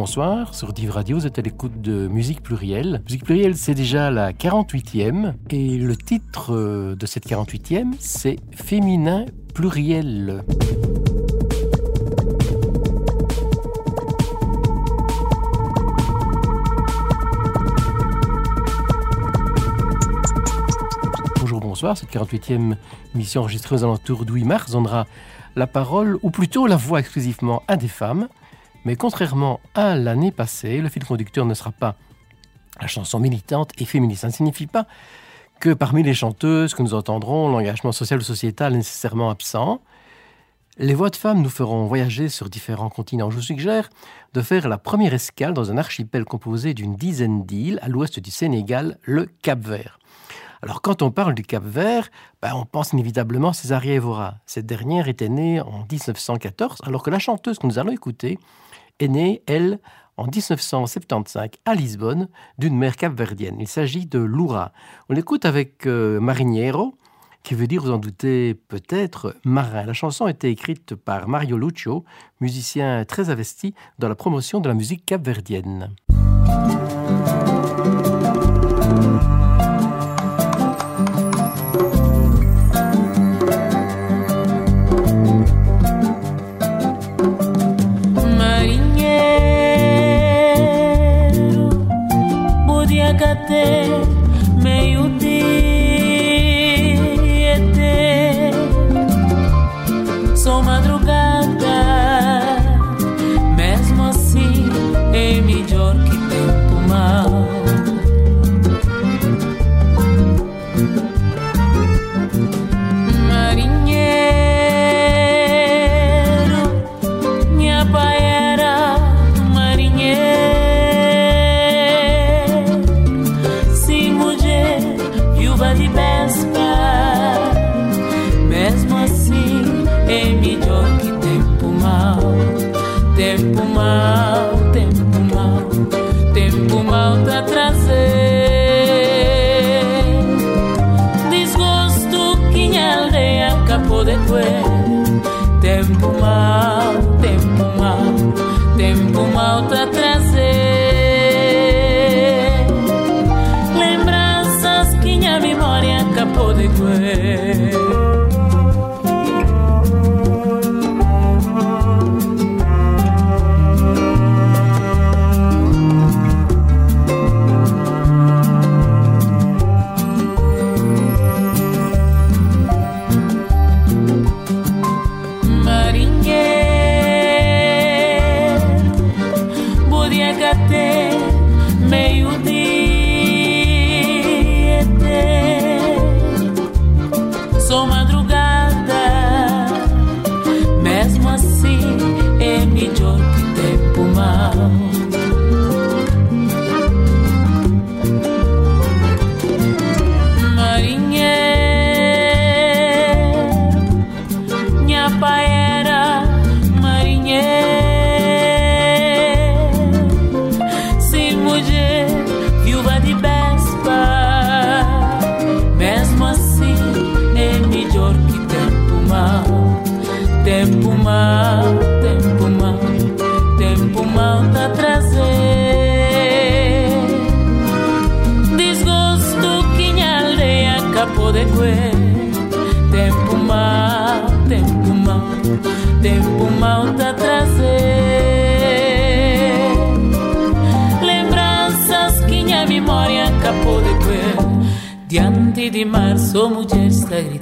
bonsoir. Sur Div Radio, vous êtes à l'écoute de Musique Plurielle. Musique Plurielle, c'est déjà la 48e. Et le titre euh, de cette 48e, c'est Féminin Pluriel. Bonjour, bonsoir. Cette 48e mission enregistrée aux alentours 8 mars donnera la parole, ou plutôt la voix exclusivement à des femmes. Mais contrairement à l'année passée, le fil conducteur ne sera pas la chanson militante et féministe. Ça ne signifie pas que parmi les chanteuses que nous entendrons, l'engagement social ou sociétal est nécessairement absent. Les voix de femmes nous feront voyager sur différents continents. Je vous suggère de faire la première escale dans un archipel composé d'une dizaine d'îles à l'ouest du Sénégal, le Cap-Vert. Alors quand on parle du Cap-Vert, ben, on pense inévitablement à Césaria Evora. Cette dernière était née en 1914, alors que la chanteuse que nous allons écouter est née, elle, en 1975 à Lisbonne d'une mère capverdienne. Il s'agit de Loura. On l'écoute avec euh, Mariniero, qui veut dire, vous en doutez peut-être, marin. La chanson a été écrite par Mario Lucio, musicien très investi dans la promotion de la musique capverdienne. é tempo mal, tempo mal, tempo mal tá trazer lembranças que minha memória acabou de coer. Diante de mar, sou mulher está gritando.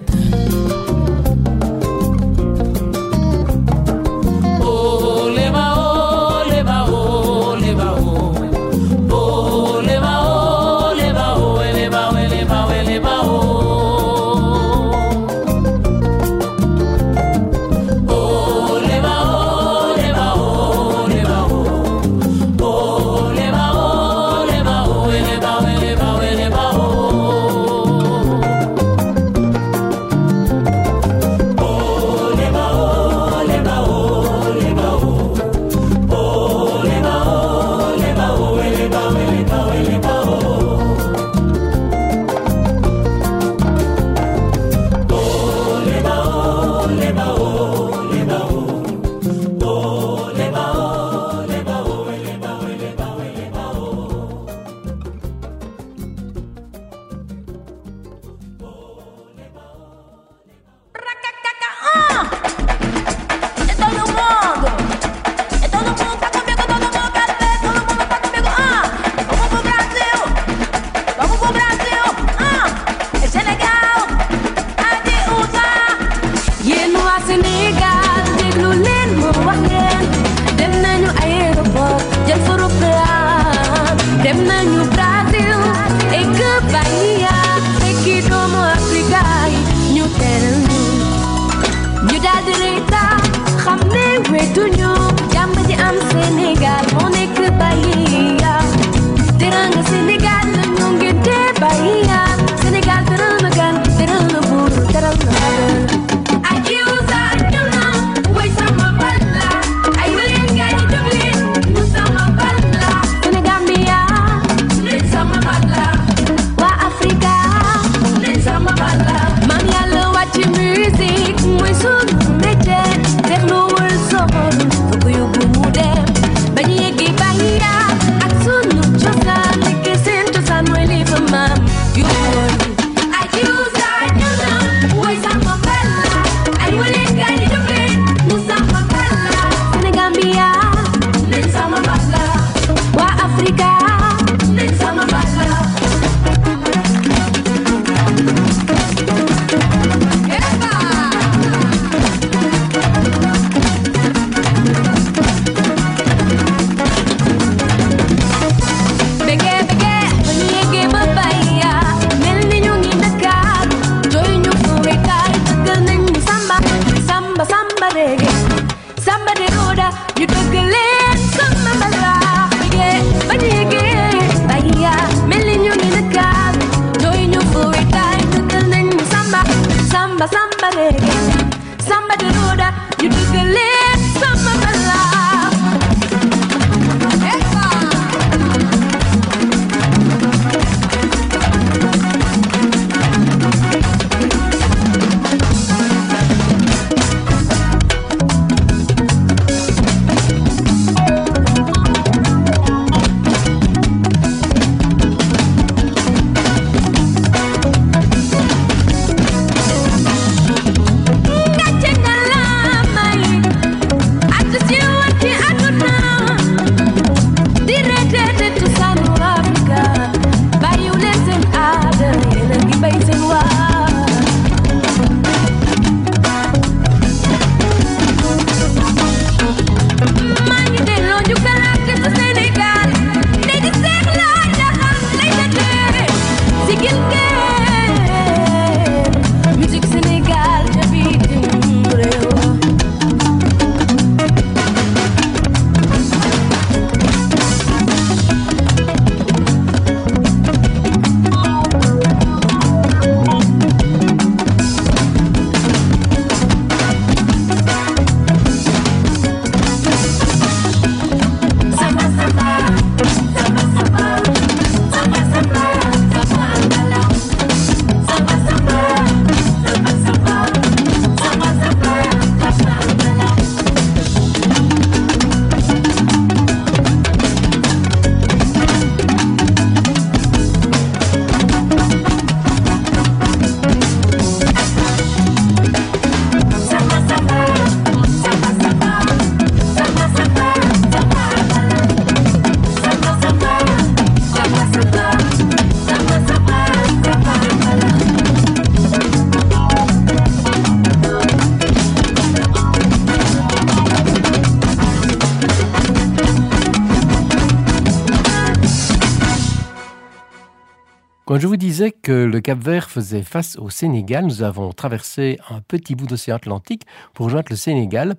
Que le Cap Vert faisait face au Sénégal, nous avons traversé un petit bout d'océan Atlantique pour rejoindre le Sénégal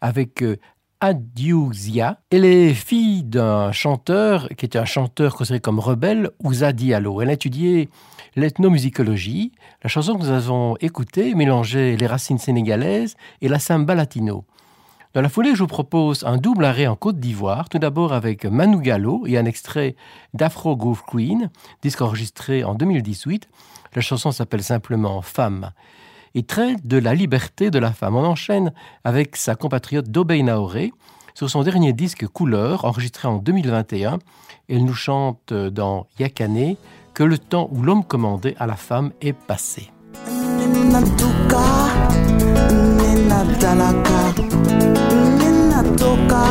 avec euh, Adiouzia. Elle est fille d'un chanteur qui était un chanteur considéré comme rebelle, Ouza Diallo. Elle a étudié l'ethnomusicologie. La chanson que nous avons écoutée mélangeait les racines sénégalaises et la samba latino. Dans la foulée, je vous propose un double arrêt en Côte d'Ivoire, tout d'abord avec Manu Gallo et un extrait d'Afro Groove Queen, disque enregistré en 2018. La chanson s'appelle simplement Femme et traite de la liberté de la femme. On enchaîne avec sa compatriote Dobey Naoré sur son dernier disque Couleur, enregistré en 2021. Elle nous chante dans Yakane que le temps où l'homme commandait à la femme est passé. soca,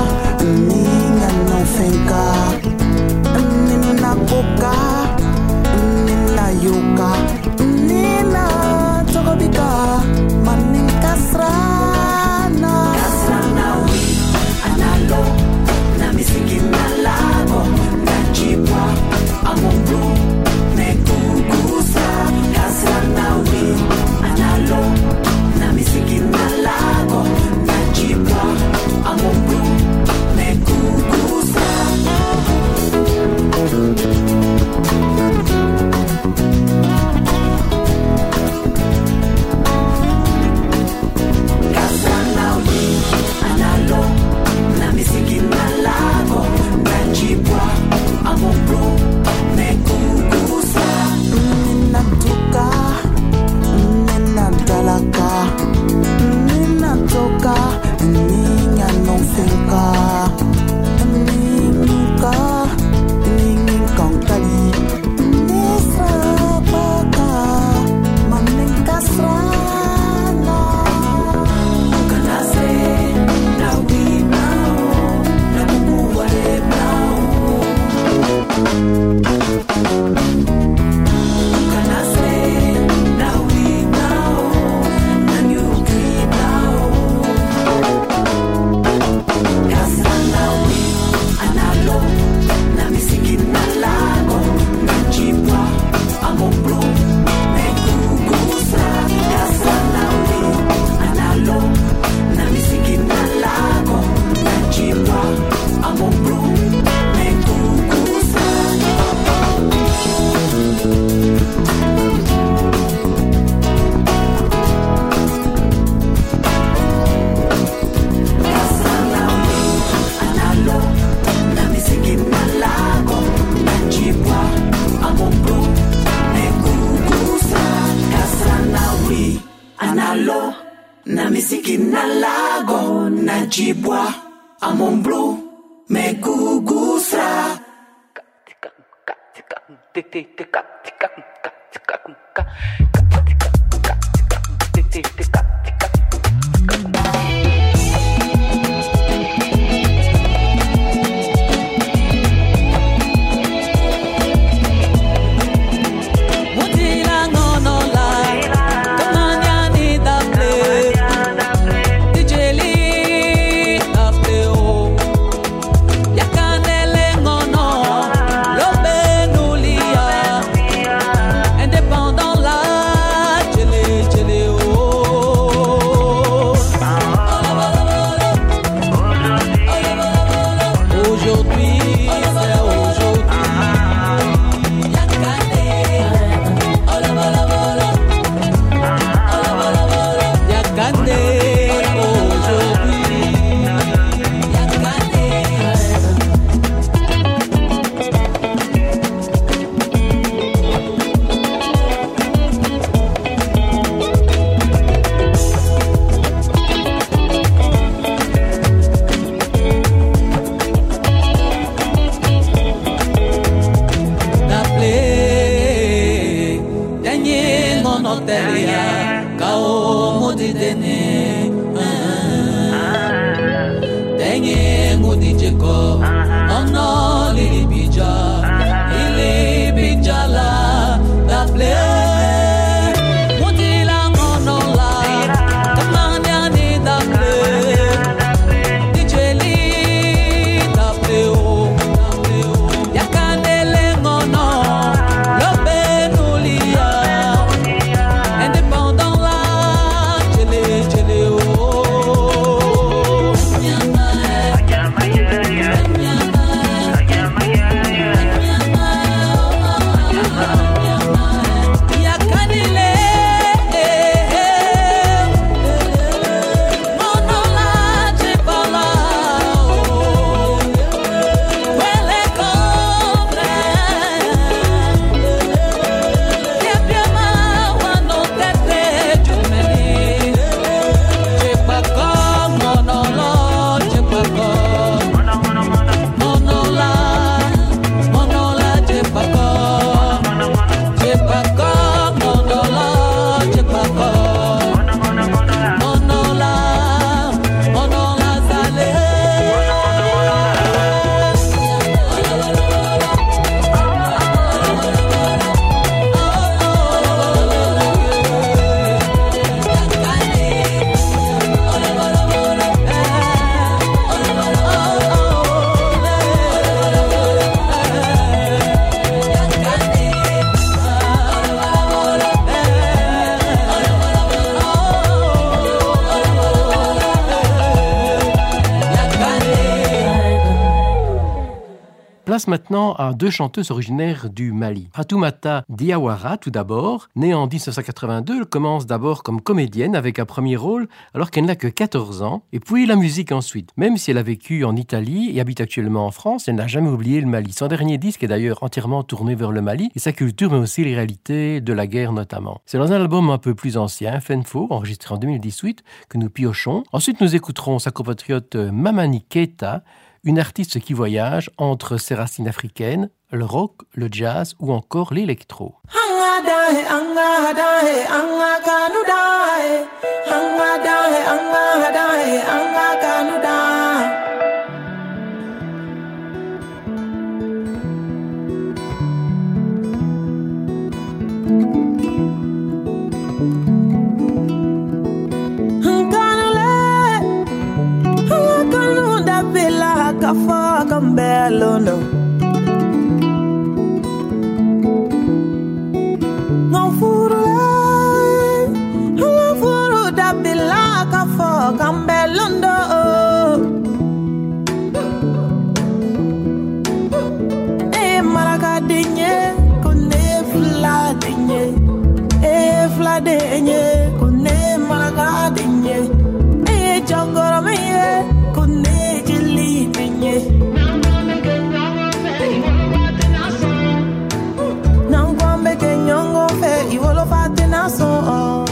menina não vem cá, menina. Maintenant à deux chanteuses originaires du Mali. Fatoumata Diawara, tout d'abord, née en 1982, elle commence d'abord comme comédienne avec un premier rôle alors qu'elle n'a que 14 ans, et puis la musique ensuite. Même si elle a vécu en Italie et habite actuellement en France, elle n'a jamais oublié le Mali. Son dernier disque est d'ailleurs entièrement tourné vers le Mali et sa culture, mais aussi les réalités de la guerre notamment. C'est dans un album un peu plus ancien, Fenfo, enregistré en 2018, que nous piochons. Ensuite, nous écouterons sa compatriote Mamani Keita, une artiste qui voyage entre ses racines africaines, le rock, le jazz ou encore l'électro. kafa kambelo no ngofurulai ngofuru dabila kafa kambelo no maraka dinye kone fla dinye eh fla dinye So.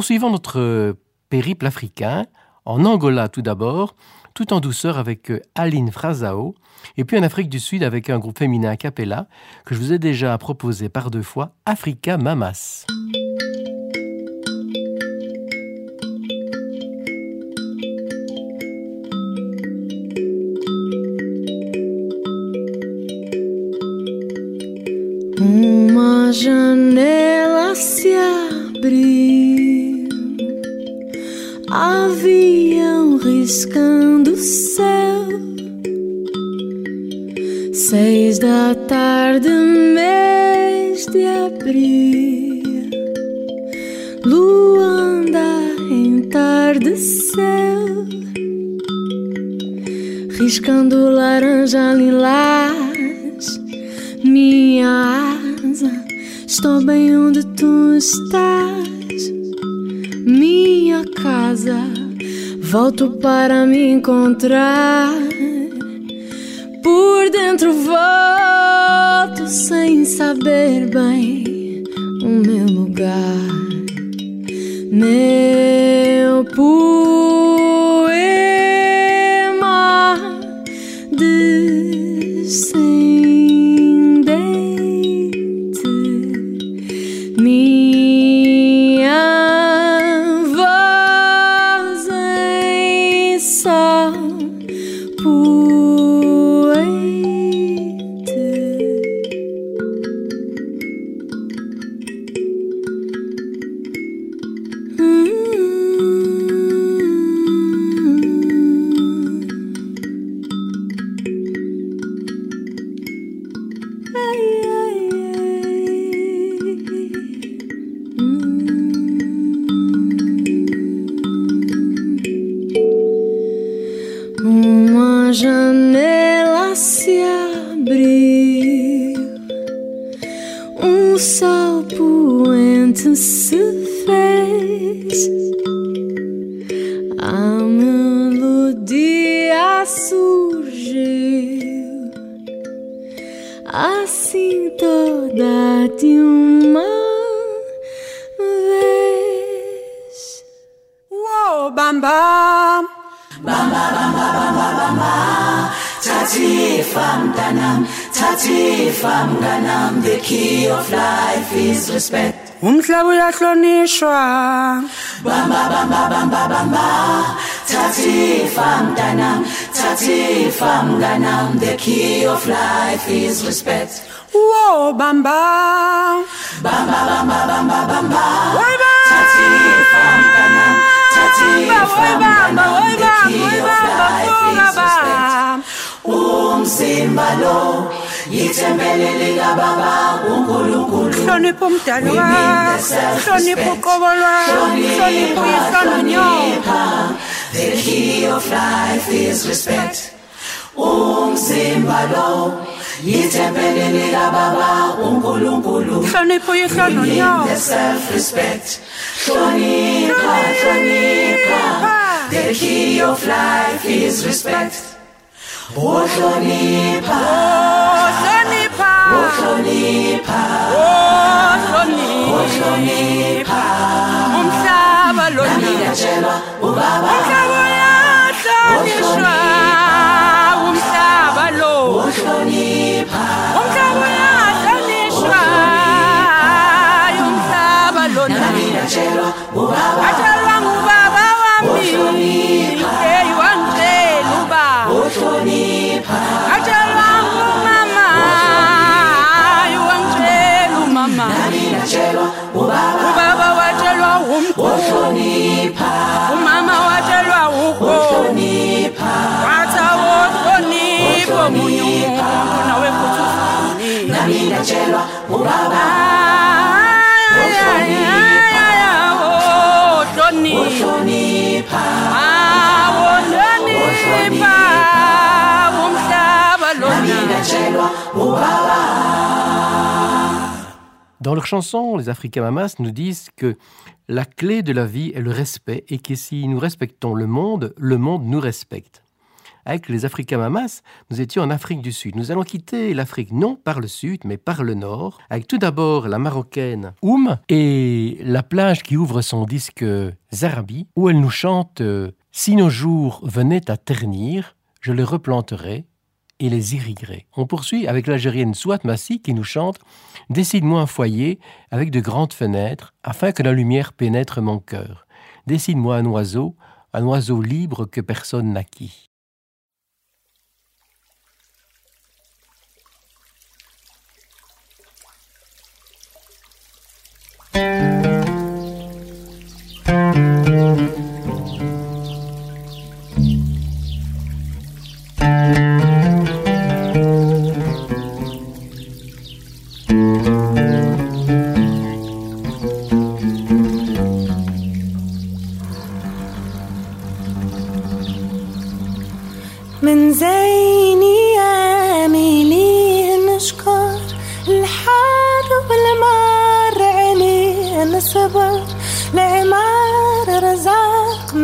poursuivons notre euh, périple africain, en Angola tout d'abord, tout en douceur avec euh, Aline Frazao, et puis en Afrique du Sud avec un groupe féminin a cappella que je vous ai déjà proposé par deux fois, Africa Mamas. avião riscando o céu. Seis da tarde, mês de abril, Luanda em tarde céu, riscando laranja lilás, minha asa. Estou bem onde tu estás. Volto para me encontrar. Por dentro volto sem saber bem o meu lugar. Meu kumdalwa hlonipha uqobolwa hlonipha uyihlo nonyoko The key of life is respect. Umzimba lo yithempelini lababa uNkulunkulu. Hlonipha uyihlo nonyoko. Self respect. Hlonipha hlonipha. The key of life is respect. Oh, oh, wohlonipha wohlonipha wohlonipha umhlaba lonina ubaba Dans leur chanson, les Africains Mamas nous disent que la clé de la vie est le respect et que si nous respectons le monde, le monde nous respecte. Avec les Africains Mamas, nous étions en Afrique du Sud. Nous allons quitter l'Afrique non par le sud, mais par le nord, avec tout d'abord la marocaine Oum et la plage qui ouvre son disque Zarabi, où elle nous chante euh, Si nos jours venaient à ternir, je les replanterai et les irriguerai. On poursuit avec l'Algérienne Souat Massi qui nous chante Décide-moi un foyer avec de grandes fenêtres afin que la lumière pénètre mon cœur. Décide-moi un oiseau, un oiseau libre que personne n'acquit.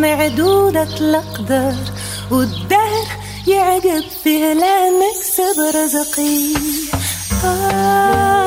معدودة الأقدار والدهر يعجب في هلامك سب رزقي. آه.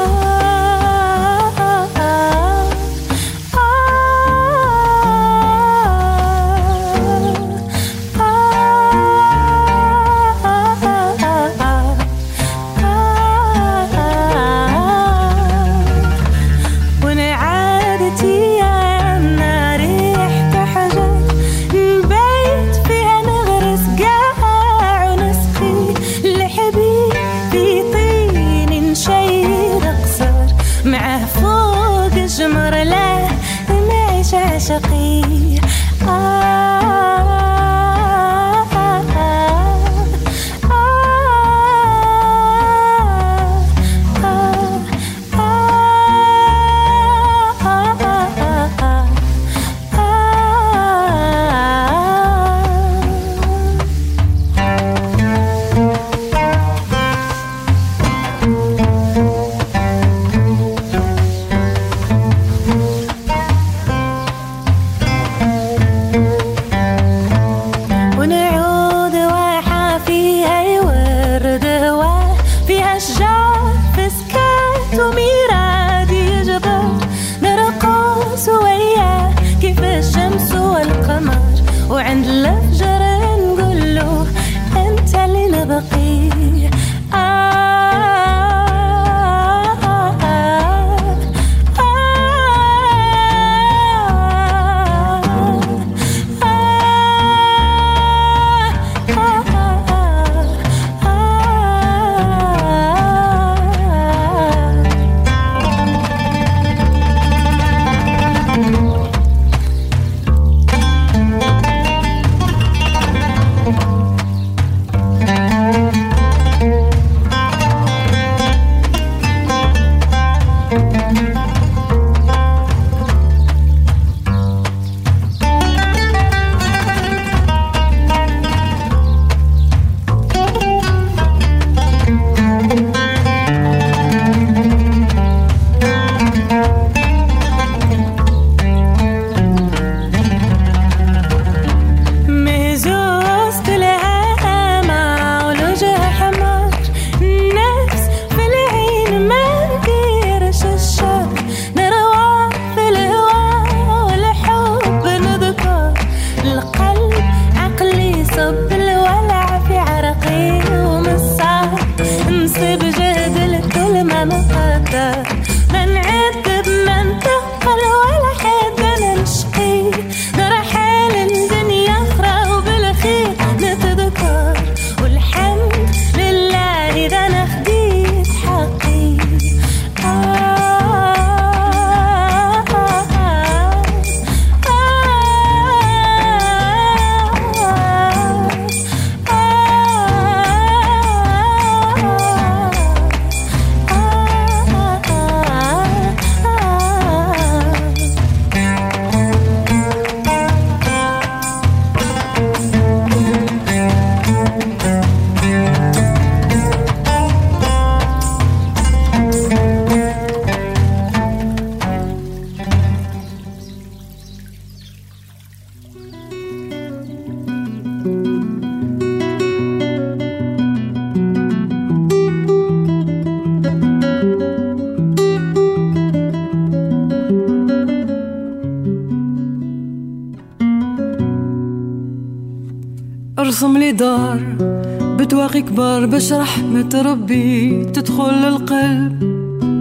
باش رحمة ربي تدخل للقلب.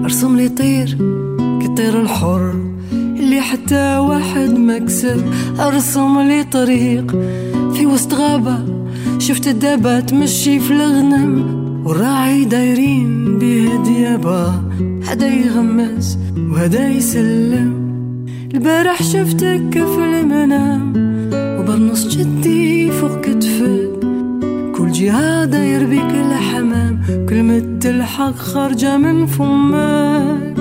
ارسم لي طير كطير الحر اللي حتى واحد ما كسب. ارسم لي طريق في وسط غابة. شفت الدابة تمشي في الغنم والراعي دايرين بيه ديابة. هدا يغمس وهدا يسلم. البارح شفتك في المنام وبرنص جدي الحق خارجة من فمك.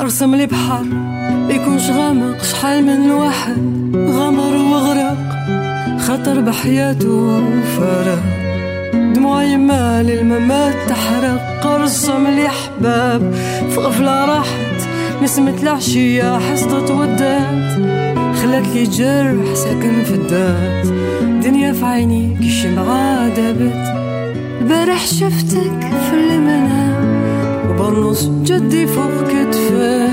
أرسم بحر يكونش غامق شحال من واحد غمر وغرق خطر بحياته وفارق دموع يمال الممات تحرق أرسم لي أحباب في غفلة راحت نسمة العشية حصدت ودات خلت لي جرح ساكن في الذات دنيا في عيني كي شمعة دابت البارح شفتك في المنام وبرنص جدي فوق كتفك.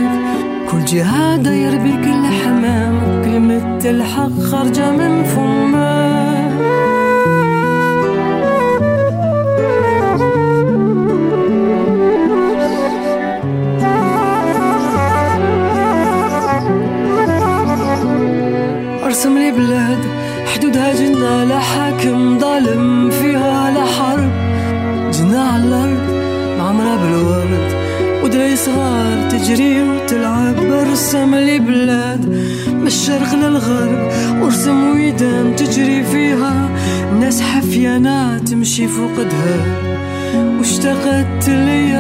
كل جهة داير بيك الحمام كلمة الحق خارجة من فمك. لي بلاد حدودها جنة لا حاكم ظالم فيها لا حرب. جنة على الأرض معمرة بالورد. ودري صغار تجري وتلعب. أرسم لي بلاد من الشرق للغرب وارسم ويدان تجري فيها. ناس حفيانة تمشي فوقدها واشتقت لي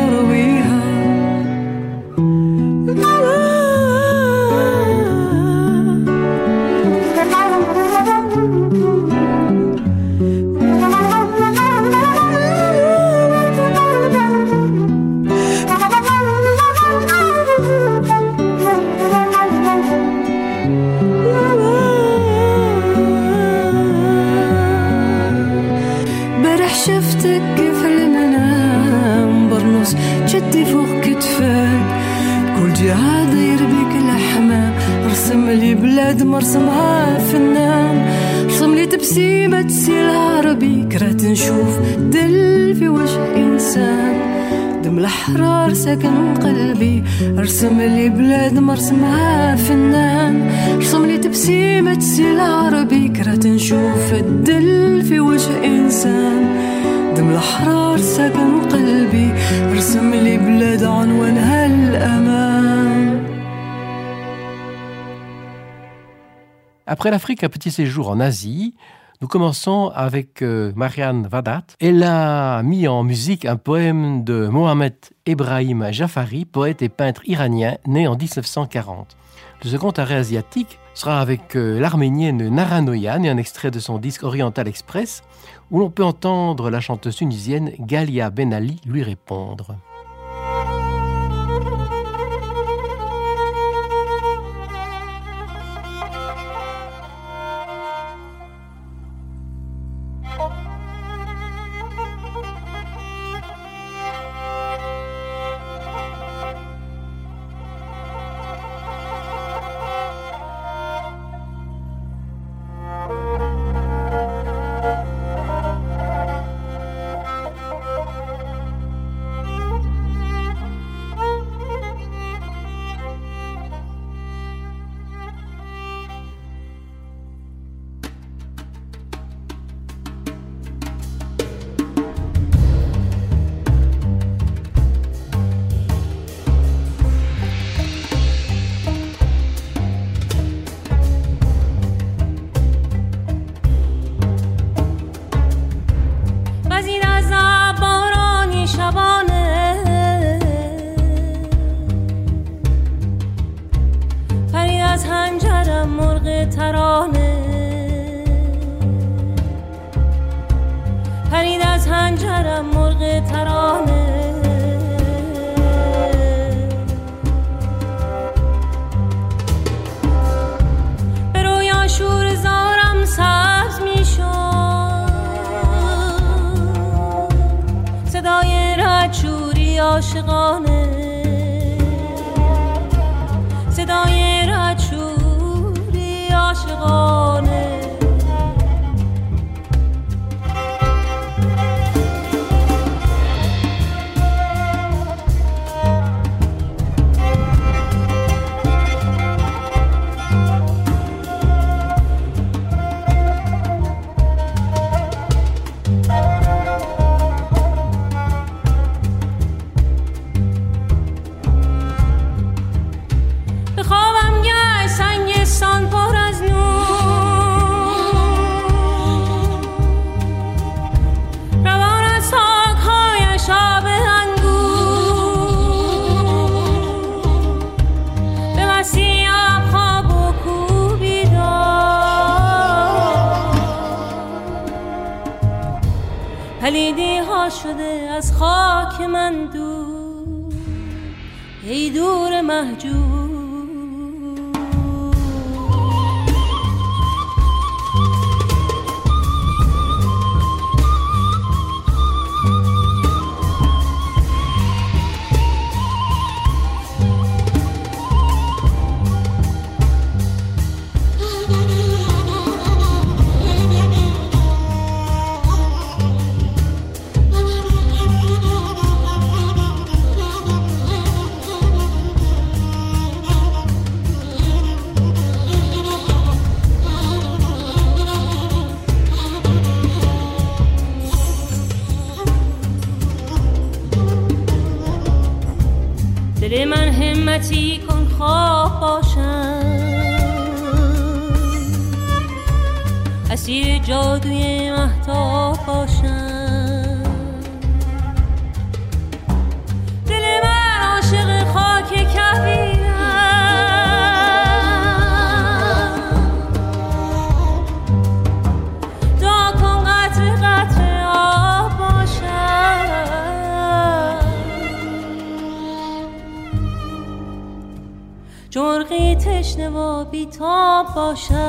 دم الأحرار ساكن قلبي. أرسم لي بلاد مرسمها فنان. أرسم لي تبسيمة تسيل عربي. كرهت نشوف الدل في وجه إنسان. دم الأحرار ساكن قلبي. أرسم لي بلاد عنوانها الامان Après l'Afrique, un petit séjour en Asie. Nous commençons avec euh, Marianne Vadat. Elle a mis en musique un poème de Mohamed Ebrahim Jafari, poète et peintre iranien né en 1940. Le second arrêt asiatique sera avec euh, l'arménienne Nara Noyan et un extrait de son disque Oriental Express où l'on peut entendre la chanteuse tunisienne Galia Ben Ali lui répondre. عاشقانه başa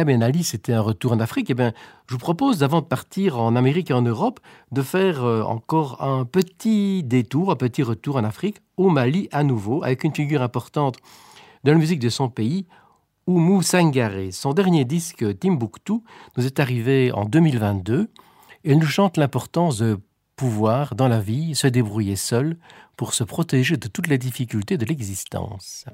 Avec Galia Benali, c'était un retour en Afrique. Eh bien, je vous propose, avant de partir en Amérique et en Europe, de faire euh, encore un petit détour, un petit retour en Afrique, au Mali à nouveau, avec une figure importante de la musique de son pays, Oumou Sangaré. Son dernier disque, Timbuktu, nous est arrivé en 2022 et il nous chante l'importance de pouvoir, dans la vie, se débrouiller seul pour se protéger de toutes les difficultés de l'existence.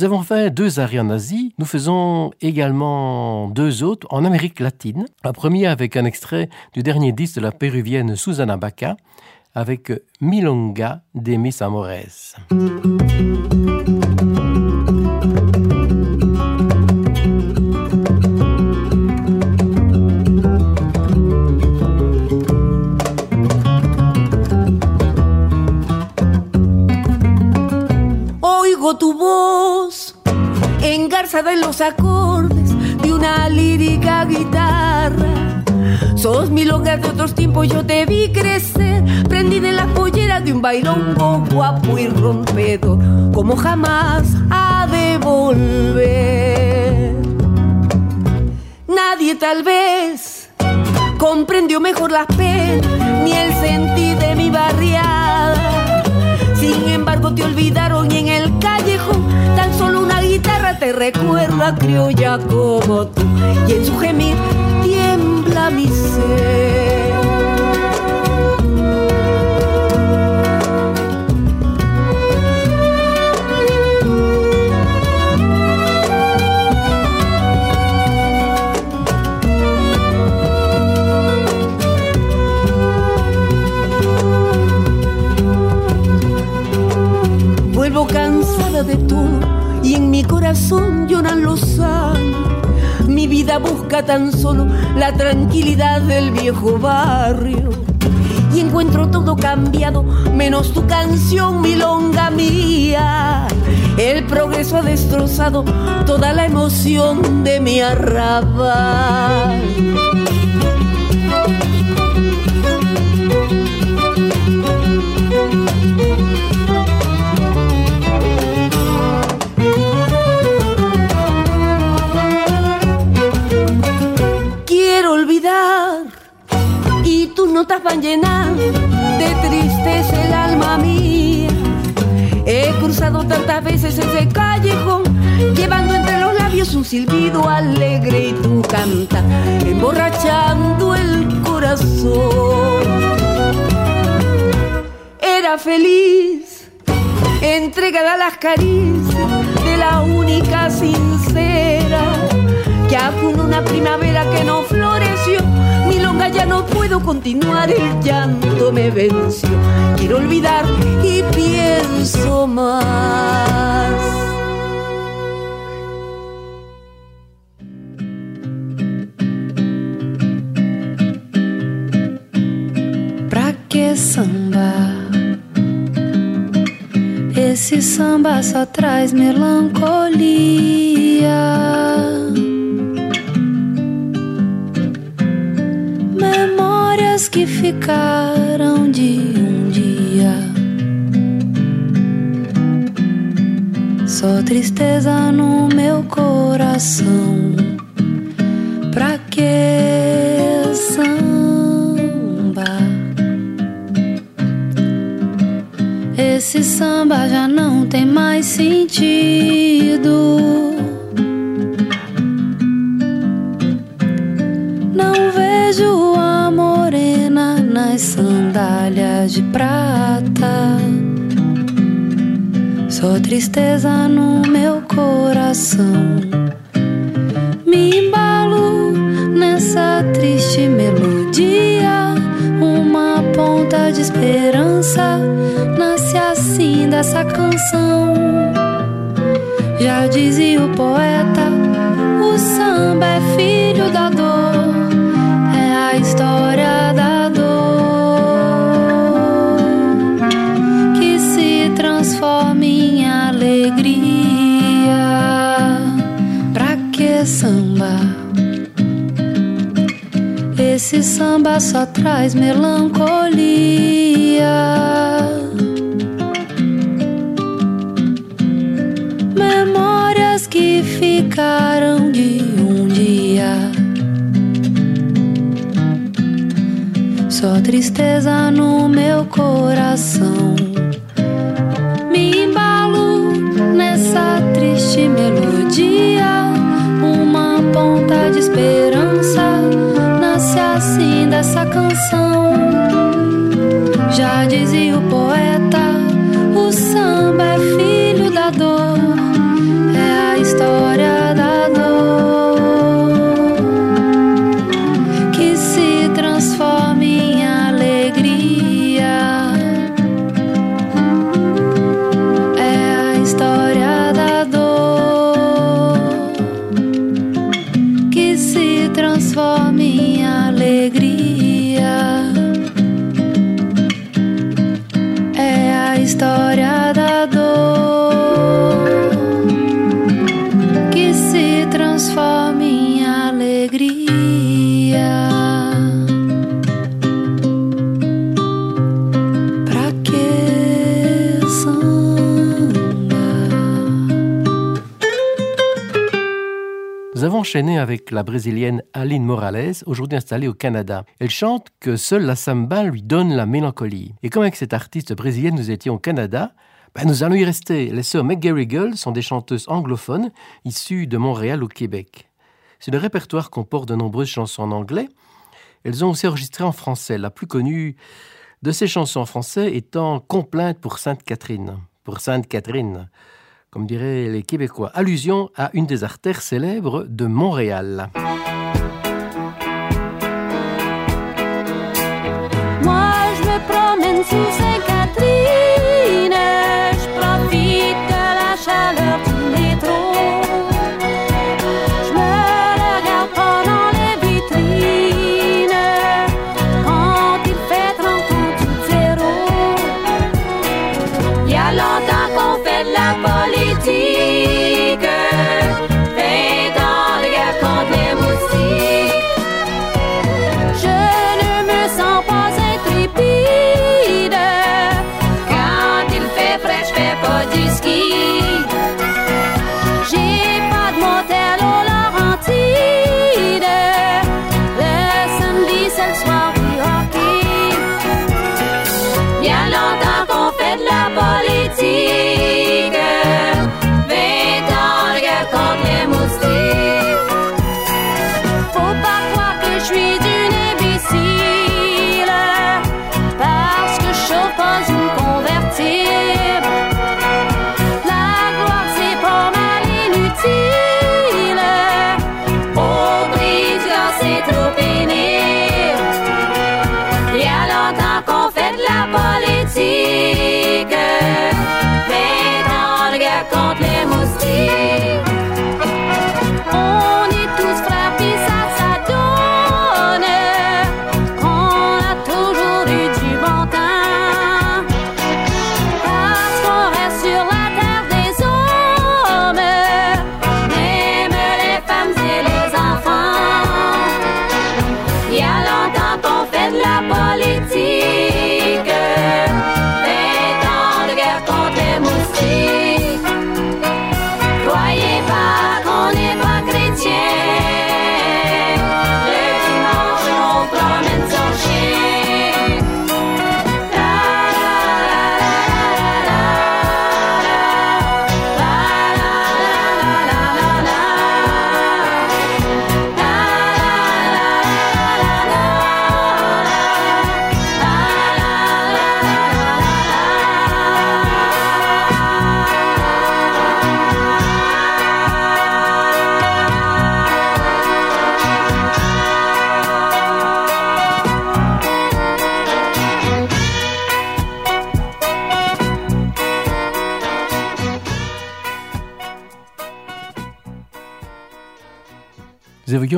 Nous avons fait deux arrêts en Asie. Nous faisons également deux autres en Amérique latine. La première avec un extrait du dernier disque de la péruvienne Susana Baca avec Milonga de Mis Amores. Tu voz engarzada en los acordes de una lírica guitarra. Sos milonga de otros tiempos, yo te vi crecer, prendida en la pollera de un bailongo guapo y rompedor, como jamás ha de volver. Nadie tal vez comprendió mejor las penas ni el sentir de mi barriada. Sin embargo, te olvidaron y en el una guitarra te recuerda criolla como tú. Y en su gemir tiembla mi ser. Vuelvo cansada de todo y en mi corazón lloran los años. Mi vida busca tan solo la tranquilidad del viejo barrio. Y encuentro todo cambiado, menos tu canción, milonga mía. El progreso ha destrozado toda la emoción de mi arrabal. Notas van llenando de tristeza el alma mía. He cruzado tantas veces ese callejón, llevando entre los labios un silbido alegre y tu canta, emborrachando el corazón. Era feliz, entregada a las caricias de la única sincera que aún una primavera que no floreció. Ya no puedo continuar, el llanto me venció. Quiero olvidar y pienso más. Pra que samba? Esse samba só traz melancolia. Memórias que ficaram de um dia. Só tristeza no meu coração. Pra que samba? Esse samba já não tem mais sentido. De prata. Só tristeza no meu coração. Me embalo nessa triste melodia. Uma ponta de esperança nasce assim dessa canção. Já dizia o poeta: o samba é filho da dor. Esse samba só traz melancolia. Memórias que ficaram de um dia. Só tristeza no meu coração. Me embalo nessa triste melodia. enchaîné avec la brésilienne Aline Morales, aujourd'hui installée au Canada. Elle chante que seule la samba lui donne la mélancolie. Et comme avec cette artiste brésilienne nous étions au Canada, ben, nous allons y rester. Les sœurs McGarrigle sont des chanteuses anglophones issues de Montréal au Québec. Si le répertoire comporte de nombreuses chansons en anglais, elles ont aussi enregistré en français, la plus connue de ces chansons en français étant Complainte pour Sainte-Catherine. Pour Sainte-Catherine, comme diraient les Québécois. Allusion à une des artères célèbres de Montréal.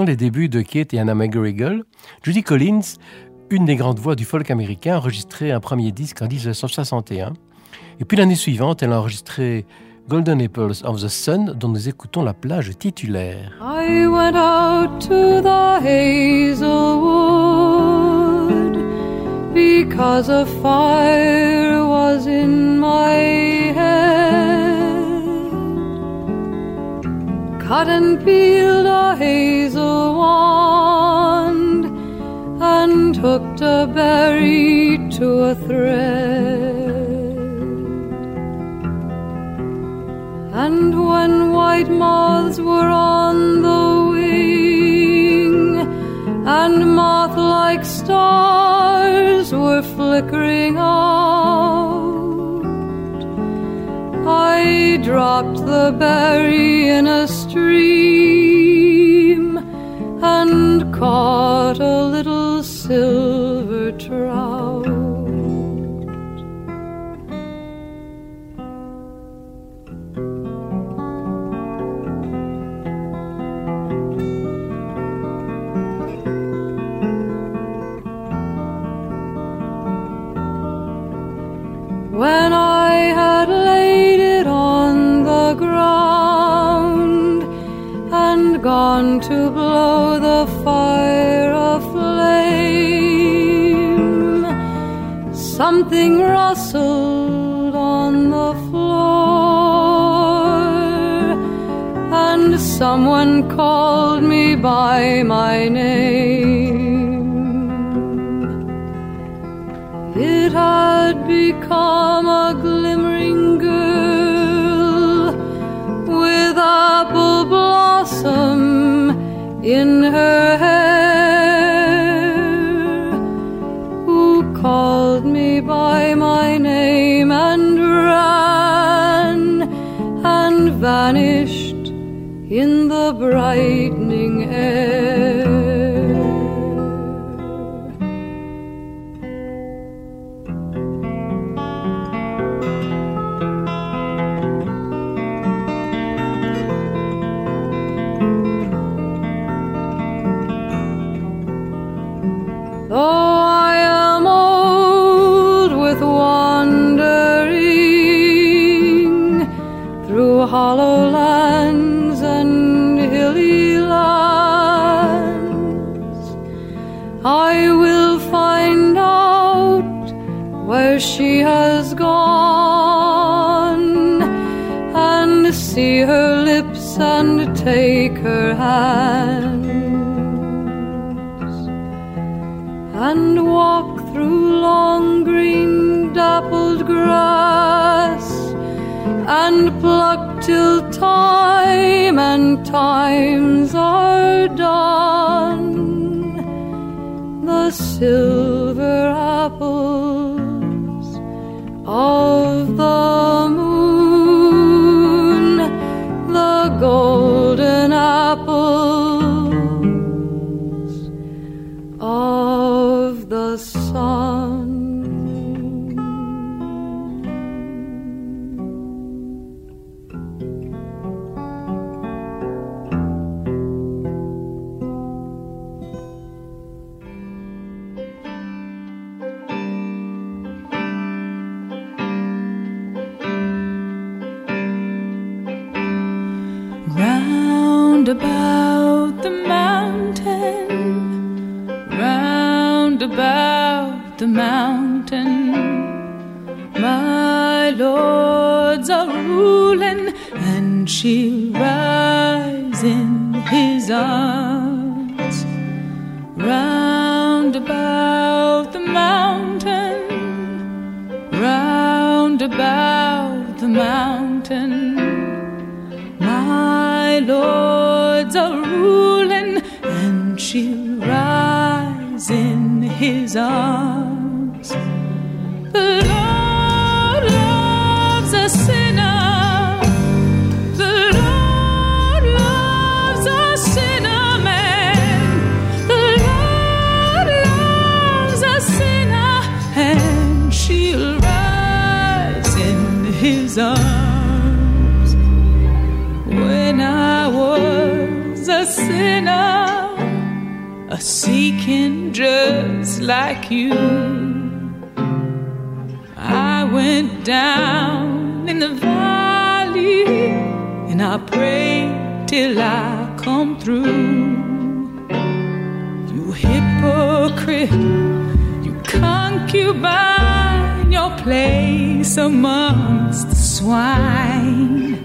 les débuts de Kate et Anna McGregor, Judy Collins, une des grandes voix du folk américain, a enregistré un premier disque en 1961. Et puis l'année suivante, elle a enregistré Golden Apples of the Sun, dont nous écoutons la plage titulaire. I went out to the hazelwood because a fire was in my head. Cut and peeled a hazel wand and hooked a berry to a thread. And when white moths were on the wing, and moth like stars were flickering out, I dropped the berry in a stream and caught a little silver trout. When I to blow the fire aflame, something rustled on the floor and someone called me by my name. It had become a in her take her hands and walk through long green dappled grass and pluck till time and times are done. The silver like you, I went down in the valley and I pray till I come through. You hypocrite, you concubine, your place amongst the swine.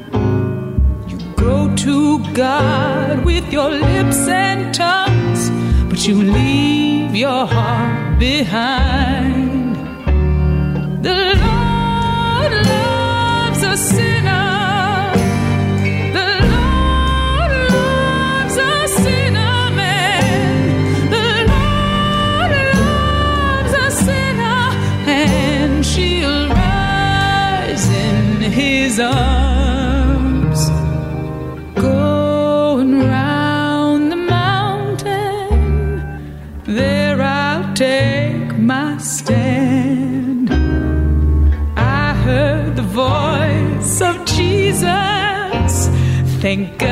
You go to God with your lips and tongues, but you leave your heart behind. Thank God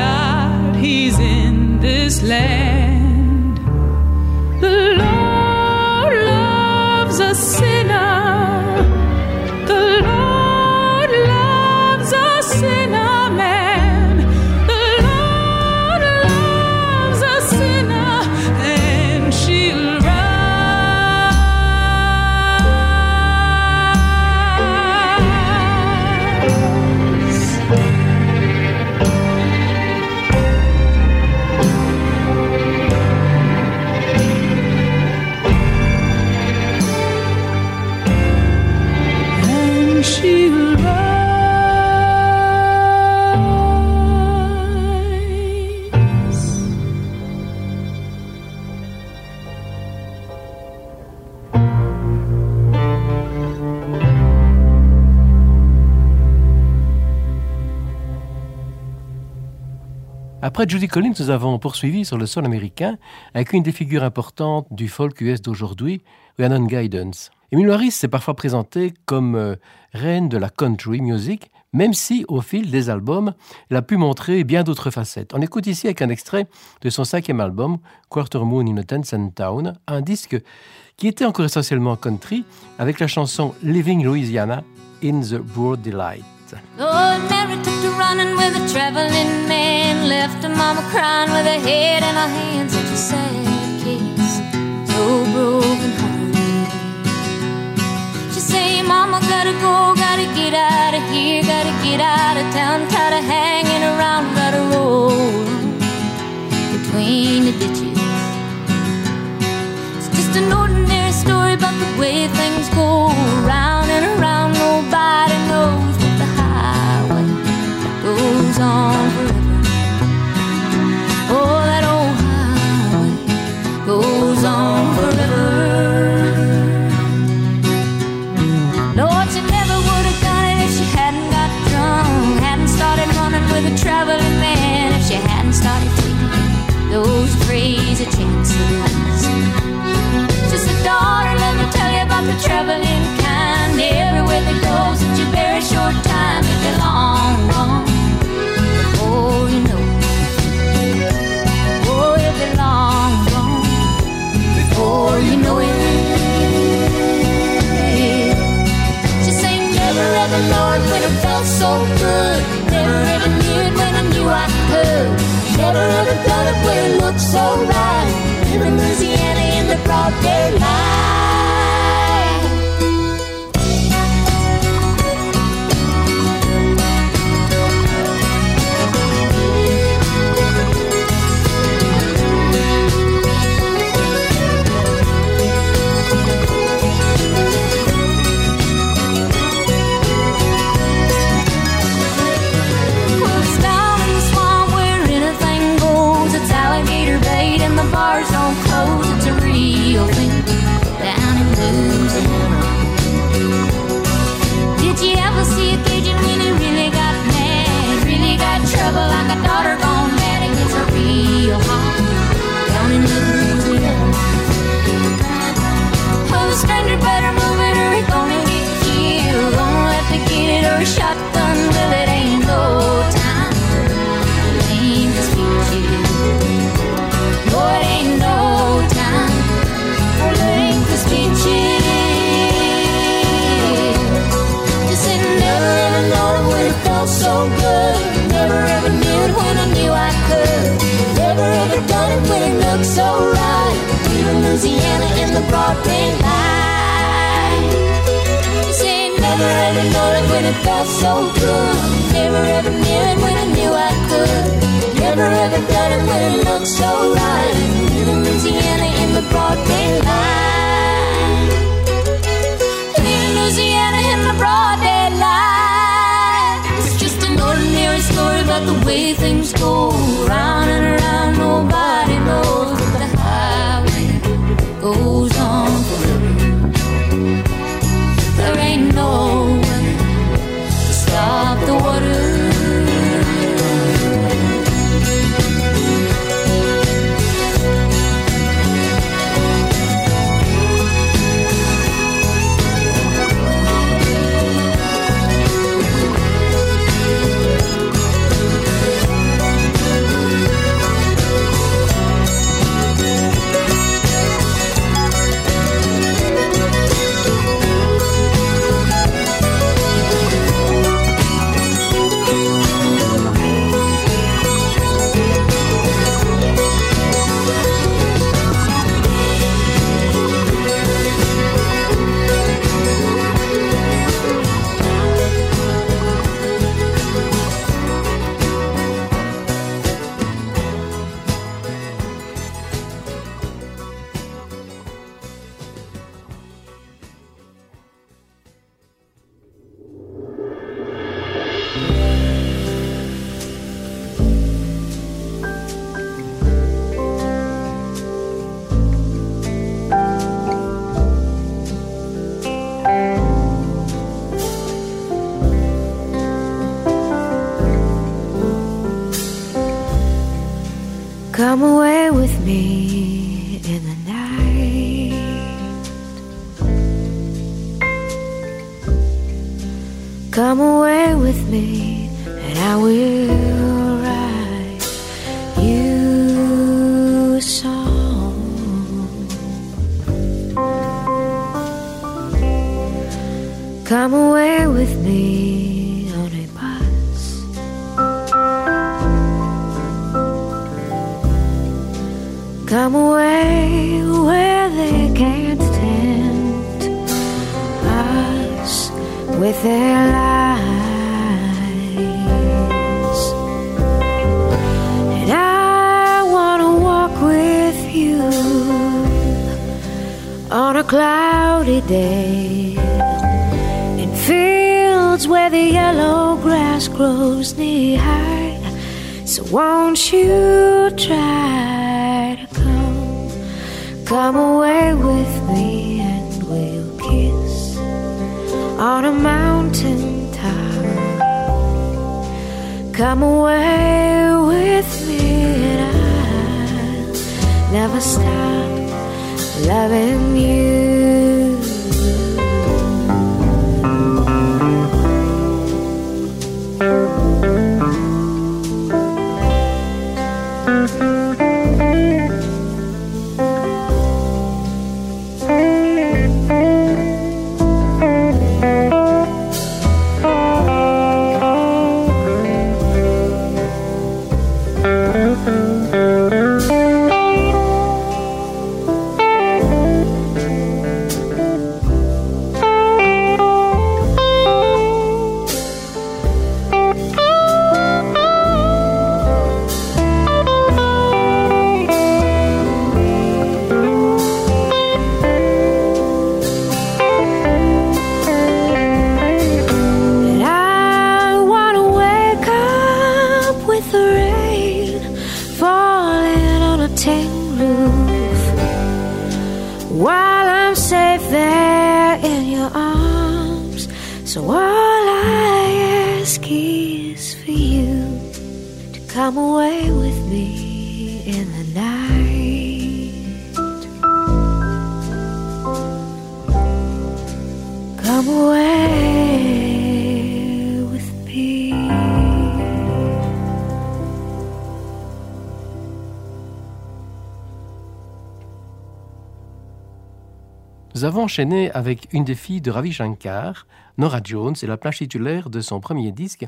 Après Judy Collins, nous avons poursuivi sur le sol américain avec une des figures importantes du folk US d'aujourd'hui, Rhiannon Guidance. Emile Harris s'est parfois présenté comme euh, reine de la country music, même si, au fil des albums, elle a pu montrer bien d'autres facettes. On écoute ici avec un extrait de son cinquième album, Quarter Moon in a Tencent Town, un disque qui était encore essentiellement country, avec la chanson Living Louisiana in the Broad Delight. Lord Mary took to running with a traveling man. Left her mama crying with her head in her hands. Such a sad case, so broken hearted. She say, Mama, gotta go, gotta get out of here, gotta get out of town. Tired of hanging around, gotta roll between the ditches. It's just an ordinary story about the way things go so good. Never ever knew it when I knew I could. Never ever thought it it looked so right. Living Louisiana in the broad daylight. So won't you try to come, come away with me and we'll kiss on a mountain top. Come away with me and I'll never stop loving you. avons enchaîné avec une des filles de Ravi Shankar, Nora Jones, et la plage titulaire de son premier disque,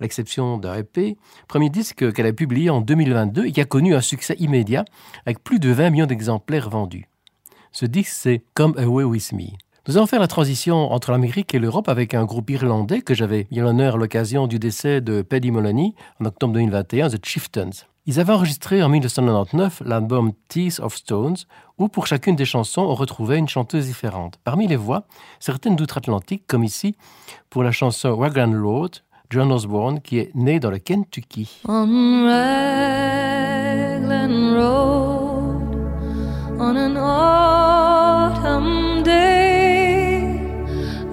l'exception d'un EP, premier disque qu'elle a publié en 2022 et qui a connu un succès immédiat avec plus de 20 millions d'exemplaires vendus. Ce disque, c'est Come Away With Me. Nous allons faire la transition entre l'Amérique et l'Europe avec un groupe irlandais que j'avais eu l'honneur à l'occasion du décès de Paddy Moloney en octobre 2021, The Chieftains. Ils avaient enregistré en 1999 l'album Teeth of Stones, où pour chacune des chansons on retrouvait une chanteuse différente. Parmi les voix, certaines d'outre-Atlantique, comme ici pour la chanson Wagon Road, John Osborne, qui est né dans le Kentucky. On Raglan Road, on an autumn day,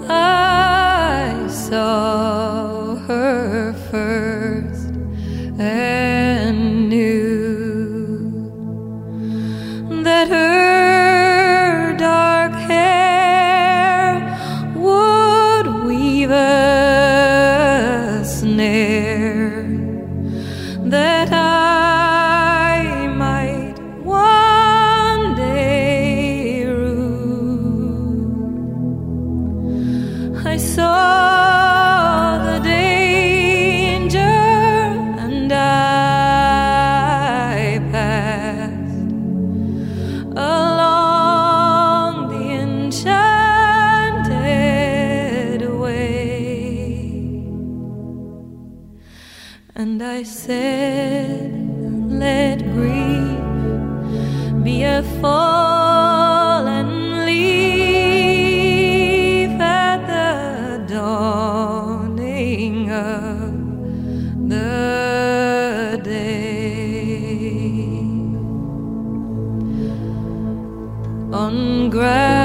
I saw fall and leave at the dawning of the day on grass.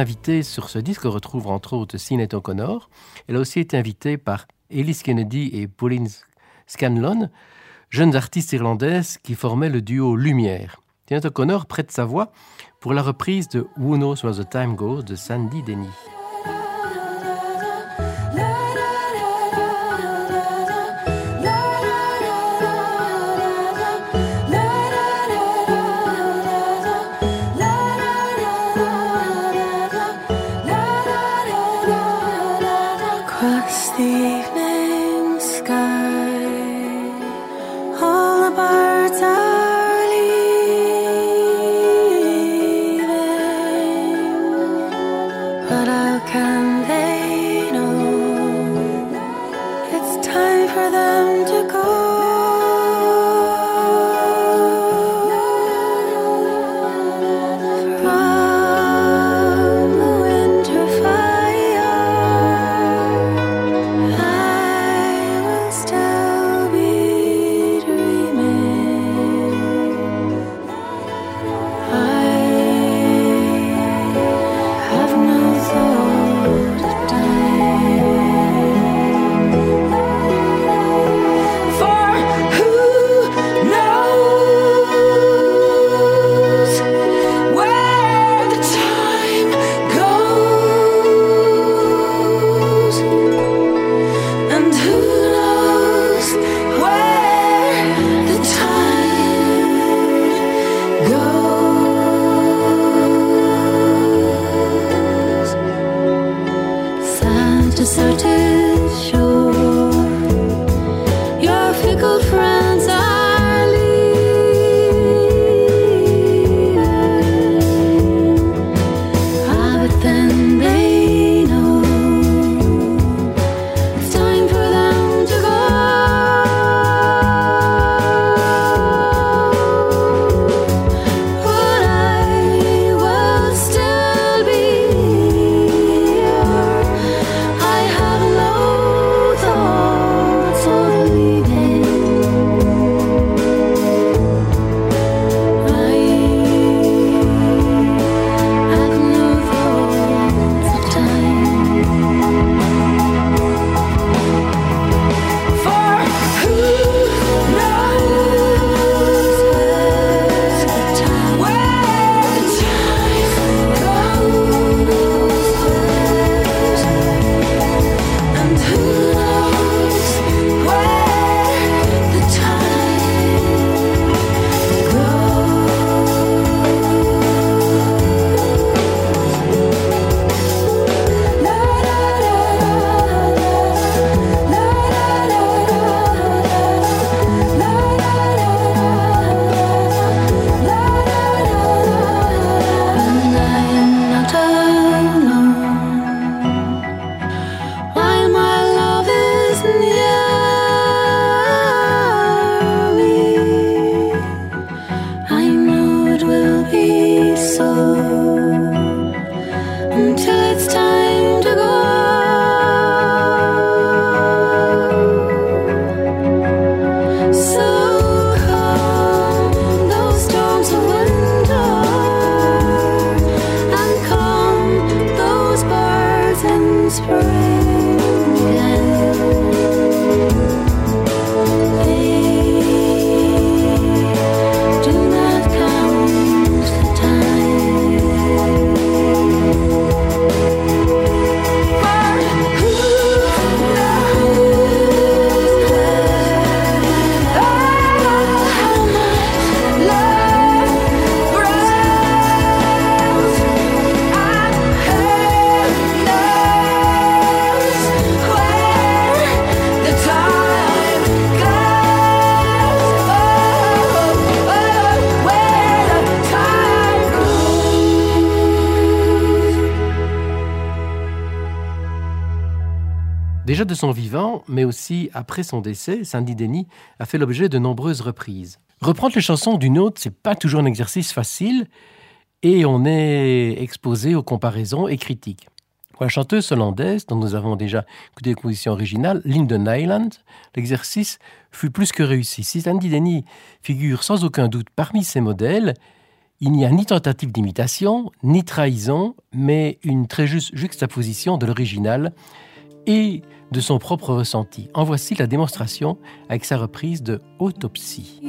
Invités sur ce disque, retrouve entre autres Sinead O'Connor. Elle a aussi été invitée par Ellis Kennedy et Pauline Scanlon, jeunes artistes irlandaises qui formaient le duo Lumière. Sinead O'Connor prête sa voix pour la reprise de Who Knows Where the Time Goes de Sandy Denny. Son vivant, mais aussi après son décès, Sandy Denny a fait l'objet de nombreuses reprises. Reprendre les chansons d'une autre, c'est pas toujours un exercice facile et on est exposé aux comparaisons et critiques. Pour la chanteuse hollandaise, dont nous avons déjà écouté les compositions originales, Linden Island, l'exercice fut plus que réussi. Si Sandy Denny figure sans aucun doute parmi ces modèles, il n'y a ni tentative d'imitation, ni trahison, mais une très juste juxtaposition de l'original et de son propre ressenti. En voici la démonstration avec sa reprise de Autopsie.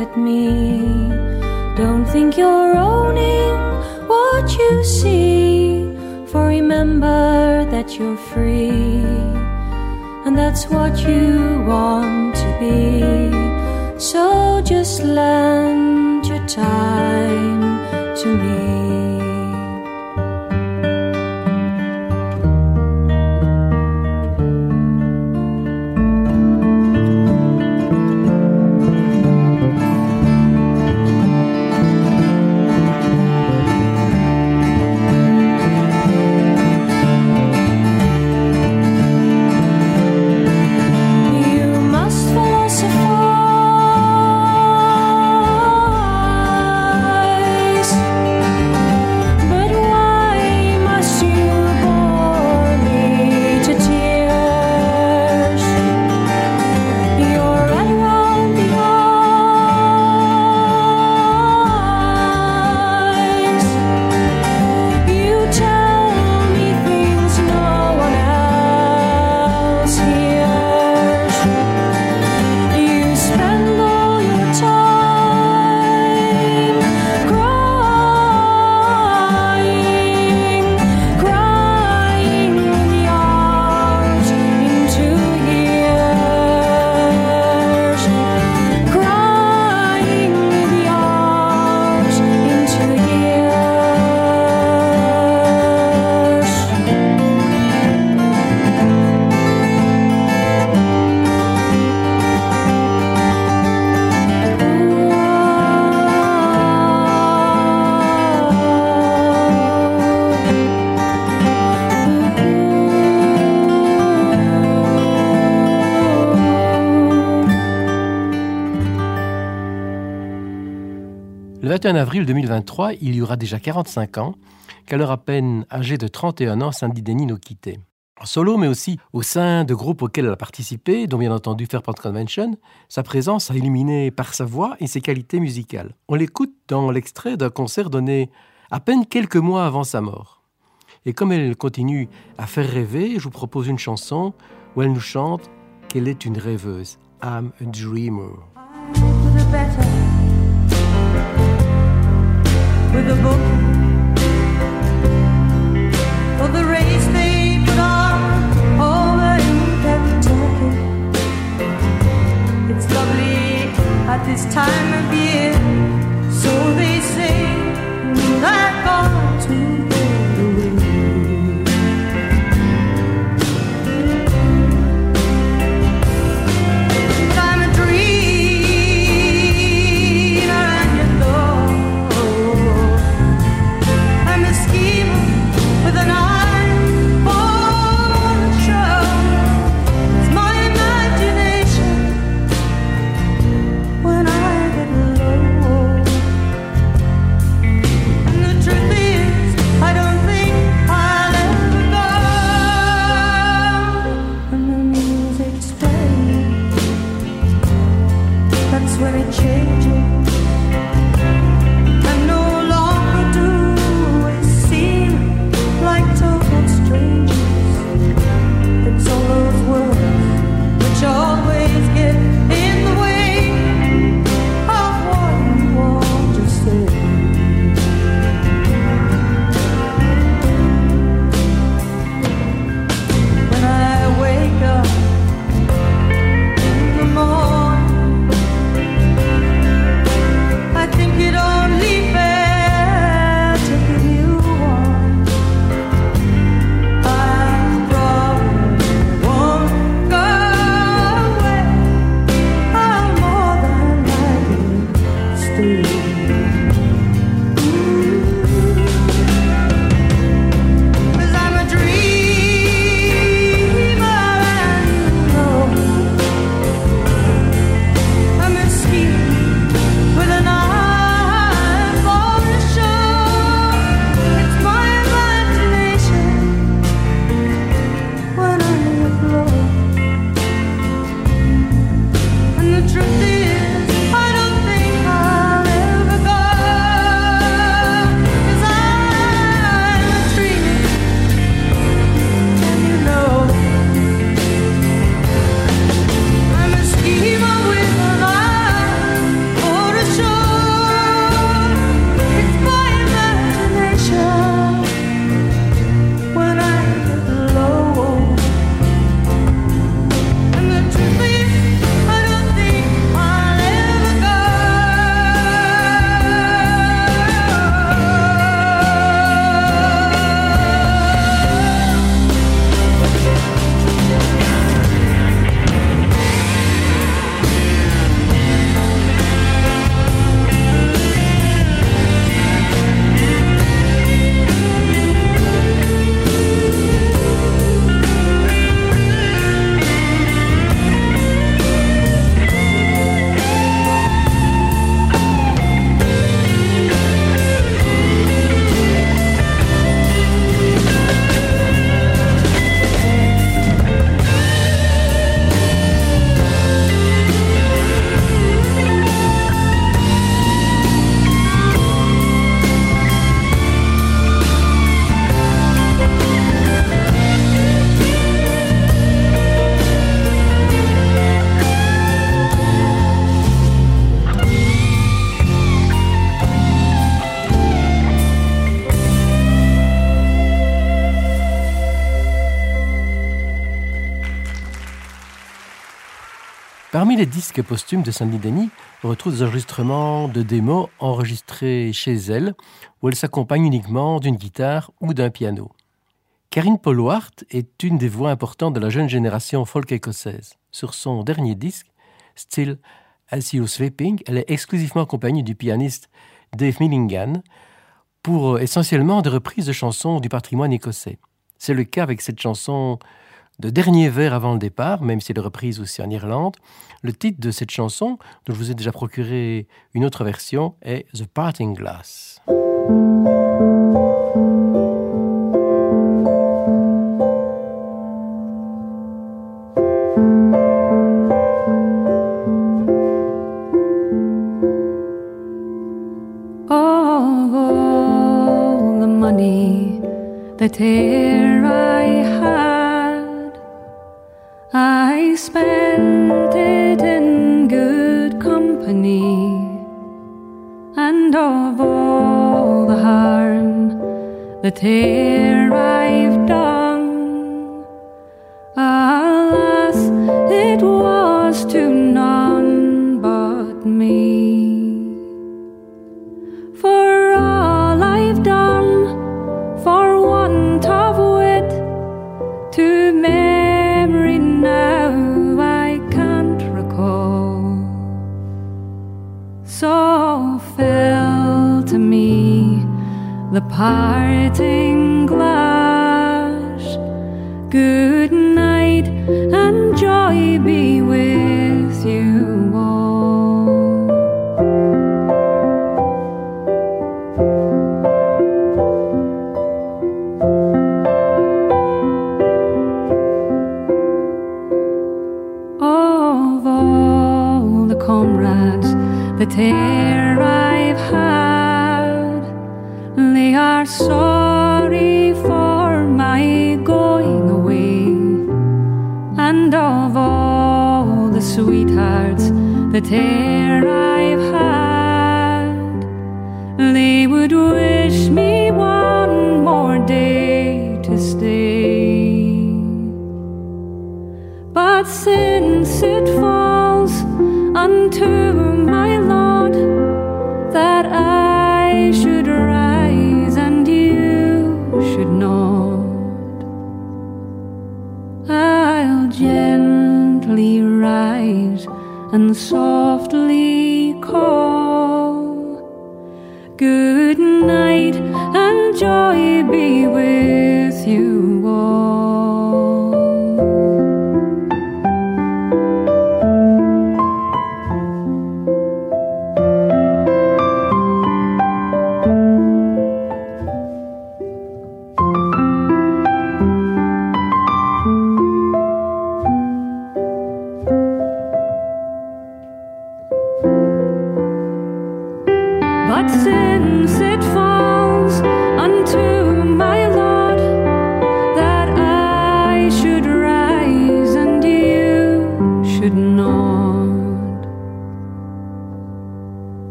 At me, don't think you're owning what you see. For remember that you're free, and that's what you want to be. So just lend your time to me. 21 avril 2023, il y aura déjà 45 ans qu'alors à peine âgée de 31 ans, Sandy Denny nous quittait. En solo, mais aussi au sein de groupes auxquels elle a participé, dont bien entendu Fairport Convention, sa présence a illuminé par sa voix et ses qualités musicales. On l'écoute dans l'extrait d'un concert donné à peine quelques mois avant sa mort. Et comme elle continue à faire rêver, je vous propose une chanson où elle nous chante qu'elle est une rêveuse. I'm a dreamer. With a book for the race they put on over in Kentucky. It's lovely at this time of year, so they say. and I've change. Les disques posthumes de Sandy Denny, on des enregistrements de démos enregistrés chez elle, où elle s'accompagne uniquement d'une guitare ou d'un piano. Karine Polwart est une des voix importantes de la jeune génération folk écossaise. Sur son dernier disque, Still As You Sleeping, elle est exclusivement accompagnée du pianiste Dave Milligan pour euh, essentiellement des reprises de chansons du patrimoine écossais. C'est le cas avec cette chanson de dernier vers avant le départ, même si elle est reprise aussi en Irlande. Le titre de cette chanson, dont je vous ai déjà procuré une autre version, est The Parting Glass. tale.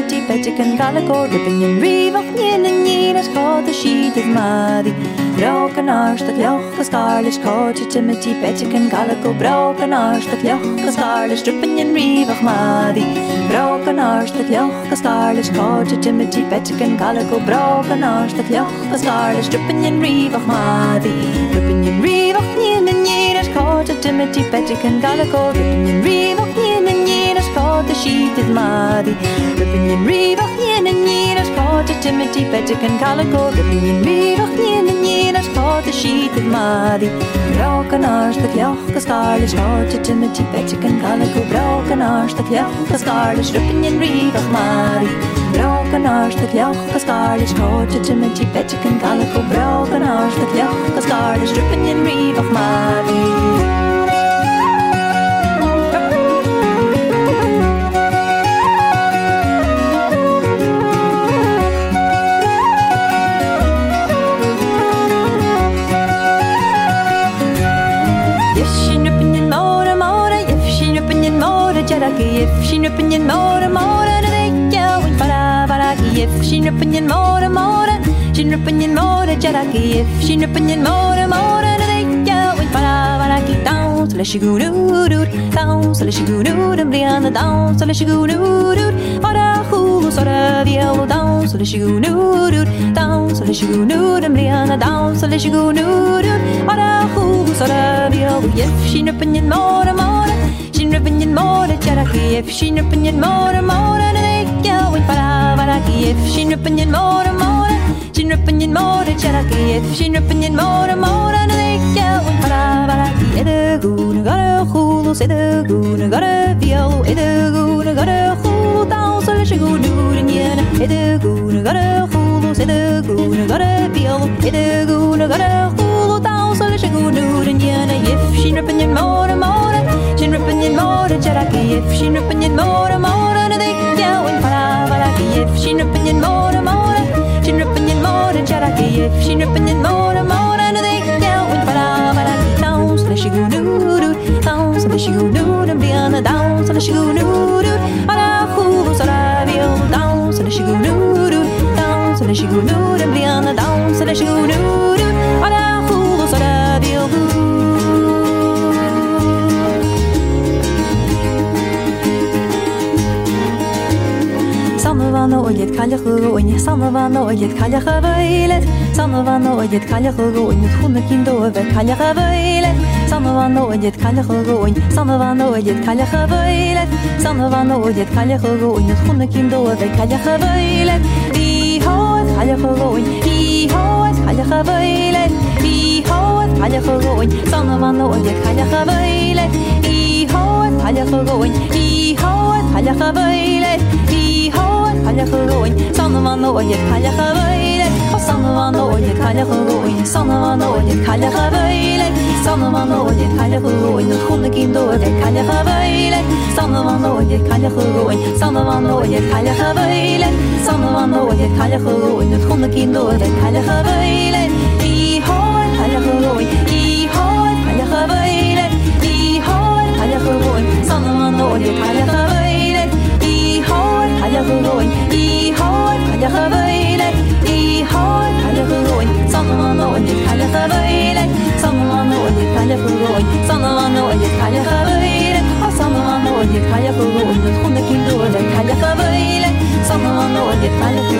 community Petyken daleko Rypynien rivoch nienen ninas Kota sheeted mari Broken arsh the cloch the scarlet Kota timidity Petyken galako Broken arsh the cloch the scarlet Rypynien rivoch mari Broken arsh the cloch the scarlet Kota timidity Petyken galako Broken arsh the cloch the scarlet Rypynien rivoch mari Rypynien rivoch nienen ninas Kota timidity Petyken galako Rypynien rivoch nienen fod y sydd maru Rybyn yn rif o'ch nien yn and ar chod y tymydi bedych yn cael y go Rybyn yn rif o'ch nien yn nien ar chod y sydd maru Brog yn The dy glioch gys gael ys chod y tymydi bedych yn cael y go Brog yn ars dy glioch gys gael ys rybyn yn rif o'ch maru Brog yn ars dy glioch gys gael ys chod y The bedych yn cael y go Brog Skidhoppingen morgen, morgen og drikke win para Barakiyev. Skidhoppingen morgen, morgen. Skidhoppingen morgen, Jarakiyev. Skidhoppingen morgen, morgen og drikke win para Baraki. Dans og lesje gulurur. Dans og lesje gulurur. Blinde dans og lesje gulurur. Para hul sora vielo dans og lesje gulurur. Dans og lesje gulurur. Blinde dans og lesje gulurur. Para hul sora vielo. Jev. Skidhoppingen morgen, morgen rinyin mora charakiev shin rinyin mora mora nekya win para varakiev shin rinyin mora mora shin rinyin a charakiev shin rinyin a mora nekya win para varakiev edegune a khulu a gare viol edegune gare khulu taus le shigune rinyin edegune gare khulu sedegune cool viol edegune gare a taus le shigune rinyin yef shin rinyin mora mora Shin rippen yin mora charaki if shin rippen yin mora mora na dik ya win para para ki if shin rippen yin mora mora shin rippen yin mora charaki if shin rippen yin mora mora na dik ya win para para ki taus na shigu nu ru taus na shigu nu na biana taus na shigu nu ru ala khu sara bio taus na shigu nu ru taus na shigu nu na biana taus na shigu nu ru ala khu sara bio vano og jet kalle khuru og ni sanne vano og jet kalle khavailet sanne vano og jet kalle khuru og ni khunne kindo og vet kalle khavailet sanne vano og jet kalle khuru og ni sanne vano og jet kalle khavailet sanne vano og jet kalle khuru og ni khunne kindo og vet kalle khavailet vi hot kalle khuru og vi hot kalle khavailet vi hot kalle khuru og sanne vano og jet kalle khavailet i hot kalle khuru og i hot kalle khavailet Paljakalóny, szanovan ónyit, paljakalóileg, a szanovan ónyit, paljakalóny, szanovan ónyit, paljakalóileg, szanovan ónyit, paljakalóny, hunnagin dóde, paljakalóileg, szanovan ónyit, paljakalóny, szanovan ónyit, paljakalóileg, szanovan ónyit, paljakalóny, hunnagin dóde, paljakalóileg, ihaj, paljakalóny, ihaj, paljakalóileg, ihaj, paljakalóny, szanovan ónyit, paljakalóny, falo que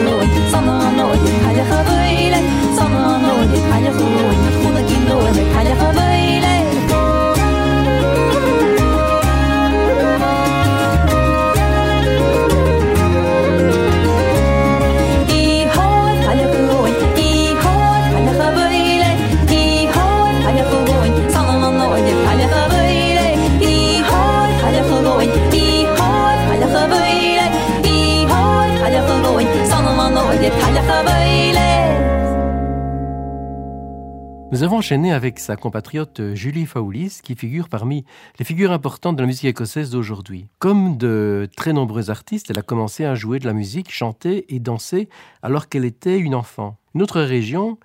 Nous avons enchaîné avec sa compatriote Julie Faulis, qui figure parmi les figures importantes de la musique écossaise d'aujourd'hui. Comme de très nombreux artistes, elle a commencé à jouer de la musique, chanter et danser alors qu'elle était une enfant. Une autre région,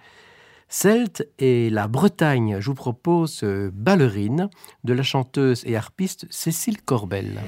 celte, est la Bretagne. Je vous propose euh, Ballerine de la chanteuse et harpiste Cécile Corbel.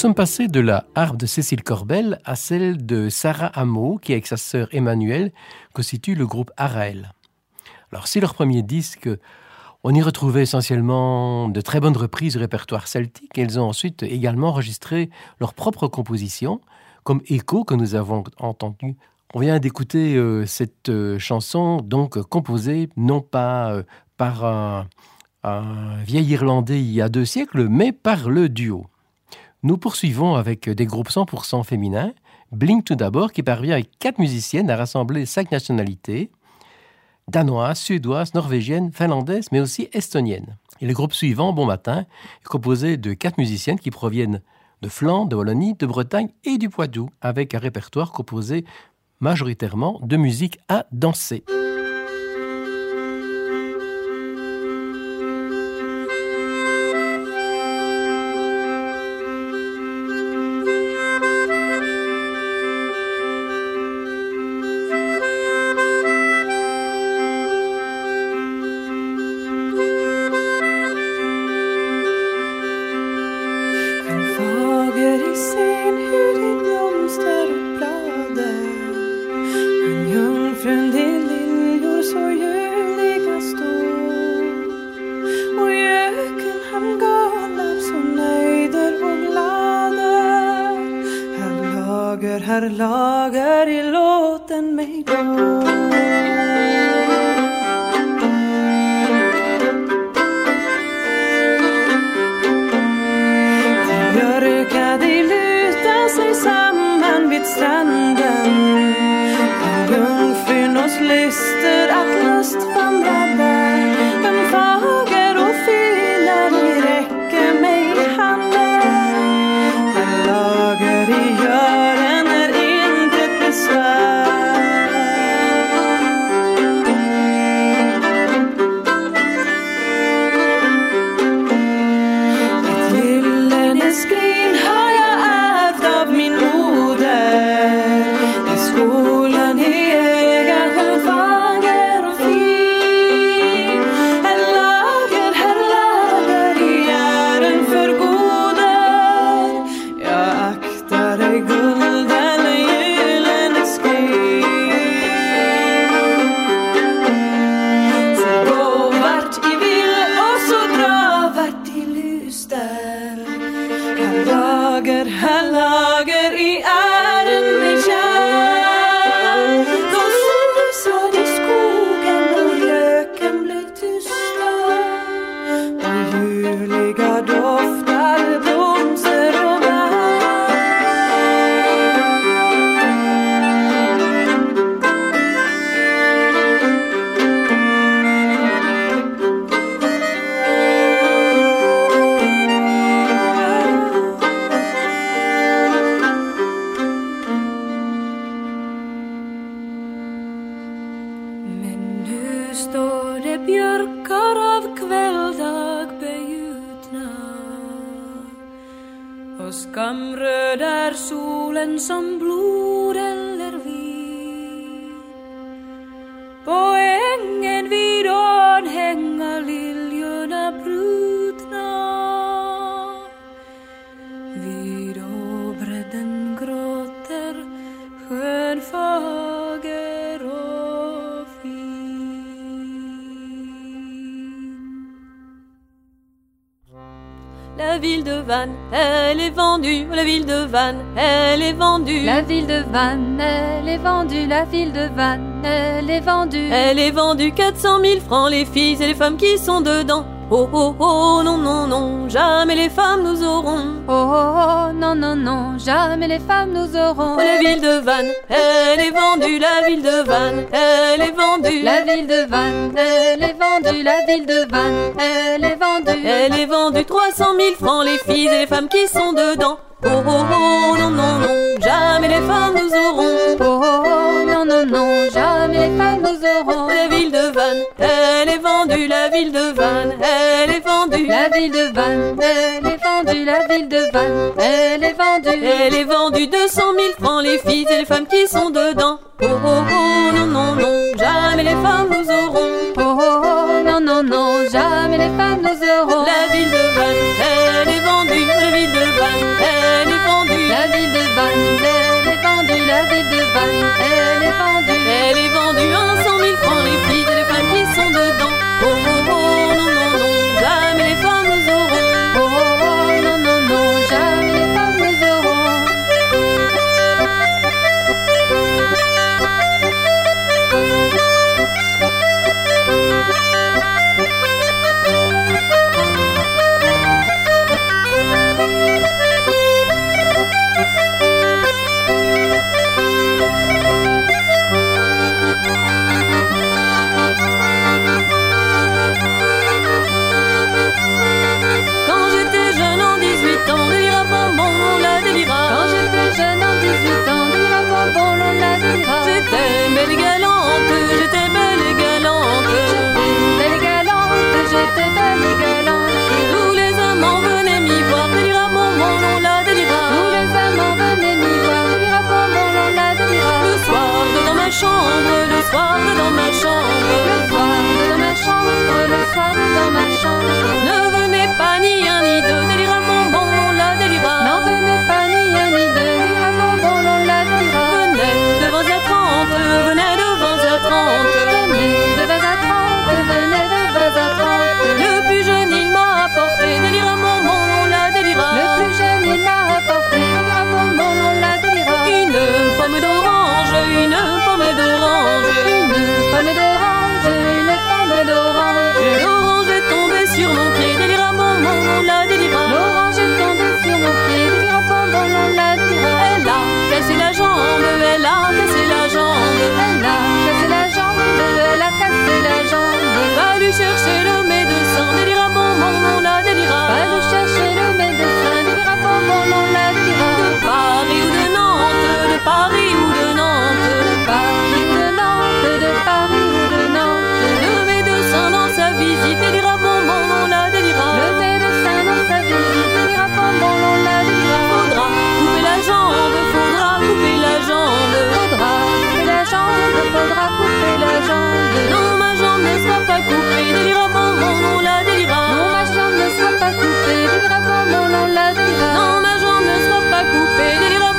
Sommes passés de la harpe de Cécile Corbel à celle de Sarah Hameau, qui avec sa sœur Emmanuelle constitue le groupe Araël. Alors si leur premier disque, on y retrouvait essentiellement de très bonnes reprises du répertoire celtique, elles ont ensuite également enregistré leurs propres compositions, comme Echo que nous avons entendu. On vient d'écouter euh, cette euh, chanson donc composée non pas euh, par un vieil Irlandais il y a deux siècles, mais par le duo. Nous poursuivons avec des groupes 100% féminins. Blink tout d'abord, qui parvient avec quatre musiciennes à rassembler cinq nationalités danoises, suédoises, norvégiennes, finlandaises, mais aussi estoniennes. Et le groupe suivant, Bon Matin, est composé de quatre musiciennes qui proviennent de Flandre, de Wallonie, de Bretagne et du Poitou, avec un répertoire composé majoritairement de musique à danser. La ville de Vannes, elle est vendue. La ville de Vannes, elle est vendue. La ville de Vannes, elle est vendue. La ville de Vannes, elle est vendue. Elle est vendue 400 000 francs, les filles et les femmes qui sont dedans. Oh oh oh, non non non, jamais les femmes nous auront. Oh oh oh, non non non, jamais les femmes nous auront. La ville de Vannes, elle est vendue. La ville de Vannes, elle est vendue. La ville de Vannes, elle est vendue. La ville de Vannes, elle est vendue. Elle est vendue 300 000 francs, les filles et les femmes qui sont dedans. Oh oh oh, non non non, jamais les femmes nous auront. Oh oh oh, non non jamais les femmes nous auront. La ville de Vannes, elle est vendue. La ville de Vannes, elle est vendue. La ville de Vannes, elle est vendue. La ville de Vannes, elle est vendue. Elle est vendue 200 000 francs, les filles et les femmes qui sont dedans. Oh oh oh, non non non, jamais les femmes nous auront. Oh oh oh, non non non, jamais les femmes nous auront. La ville de Vannes, elle est vendue. La ville de Vannes, elle Vannes, elle est vendue, la ville de Vannes, elle est vendue, elle est vendue en cent mille francs, les filles et les femmes qui sont dedans. Ans, la délira. Quand j'étais jeune en 18 ans, bonbon, on la délira. J'étais belle et galante, j'étais belle et galante. Belle et galante, j'étais belle et galante. Tous les amants venaient m'y voir, délira bonbon, on la délira. Tous les amants venaient m'y voir, bonbon, on la délira. Le soir, dans ma chambre, le soir, dans ma chambre. Le soir, dans ma chambre, le soir, dans ma chambre. Ne venez pas ni un ni deux, délira pomme d'orange, une pomme d'orange. Une pomme d'orange, une pomme d'orange. L'orange est tombée sur mon pied, délira bonbon, on la délira. L'orange est tombée sur mon pied, délira bonbon, on la délira. Elle a cassé la jambe, elle a cassé la jambe. Elle a cassé la jambe, elle a cassé la jambe. Va lui chercher le médecin, délira bonbon, on la délira. Paris ou de Nantes. De Paris ou de Nantes, de Paris ou de Nantes. Le médecin dans sa visite, délira bonbon, on la délira. Le médecin dans sa visite, délira bonbon, on la délira. Faudra couper la jambe, faudra couper la jambe. Faudra couper la jambe, faudra couper la jambe. Non, ma jambe ne sera pas coupée, délira bonbon, on la délira. Non, ma jambe ne sera pas coupée, délira bonbon, on la délira. Non, ma jambe ne sera pas coupée, délira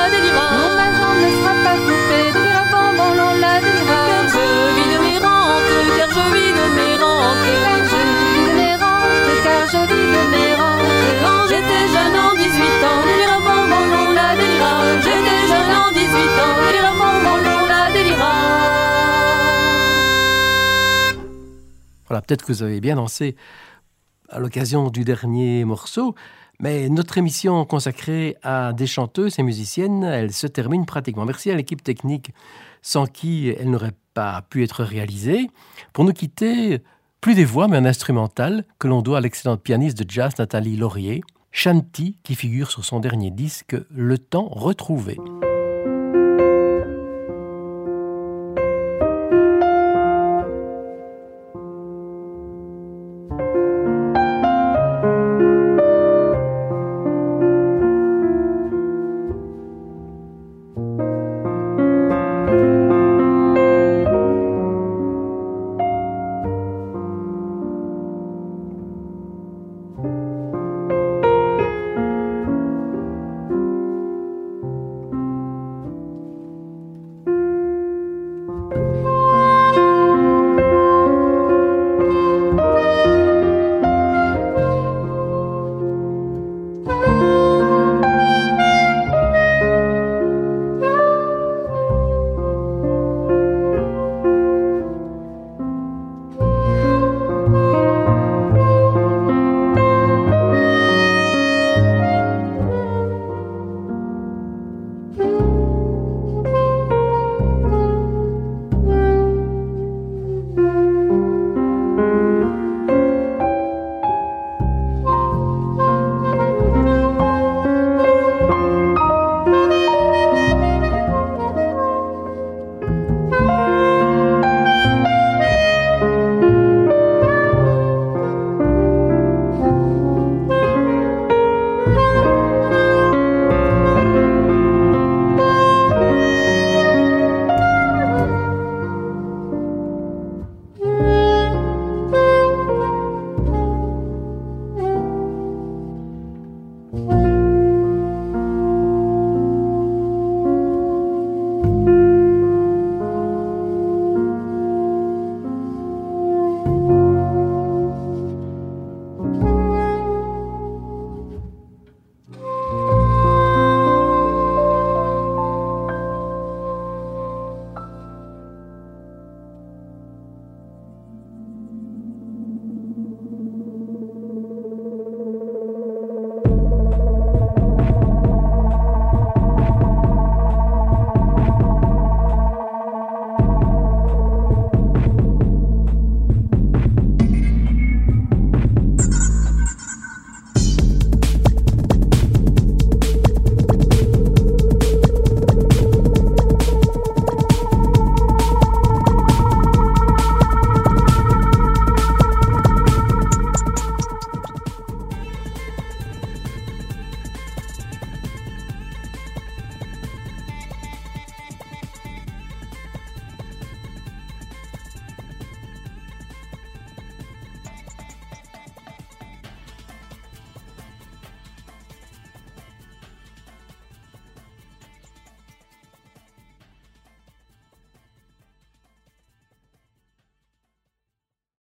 la délira. Non, ma jambe ne sera pas coupée, délira bonbon, on la délira. Car je vis de mes rentes, car je vis de mes rentes. Car je vis de mes rentes, car je vis de mes rentes. Quand j'étais jeune en 18 ans, délira bonbon, on la délira. J'étais jeune en 18 ans, délira bonbon, on la délira. Voilà, peut-être que vous avez bien dansé à l'occasion du dernier morceau, mais notre émission consacrée à des chanteuses et musiciennes, elle se termine pratiquement. Merci à l'équipe technique sans qui elle n'aurait pas pu être réalisée. Pour nous quitter, plus des voix, mais un instrumental que l'on doit à l'excellente pianiste de jazz Nathalie Laurier, Shanti, qui figure sur son dernier disque Le temps retrouvé.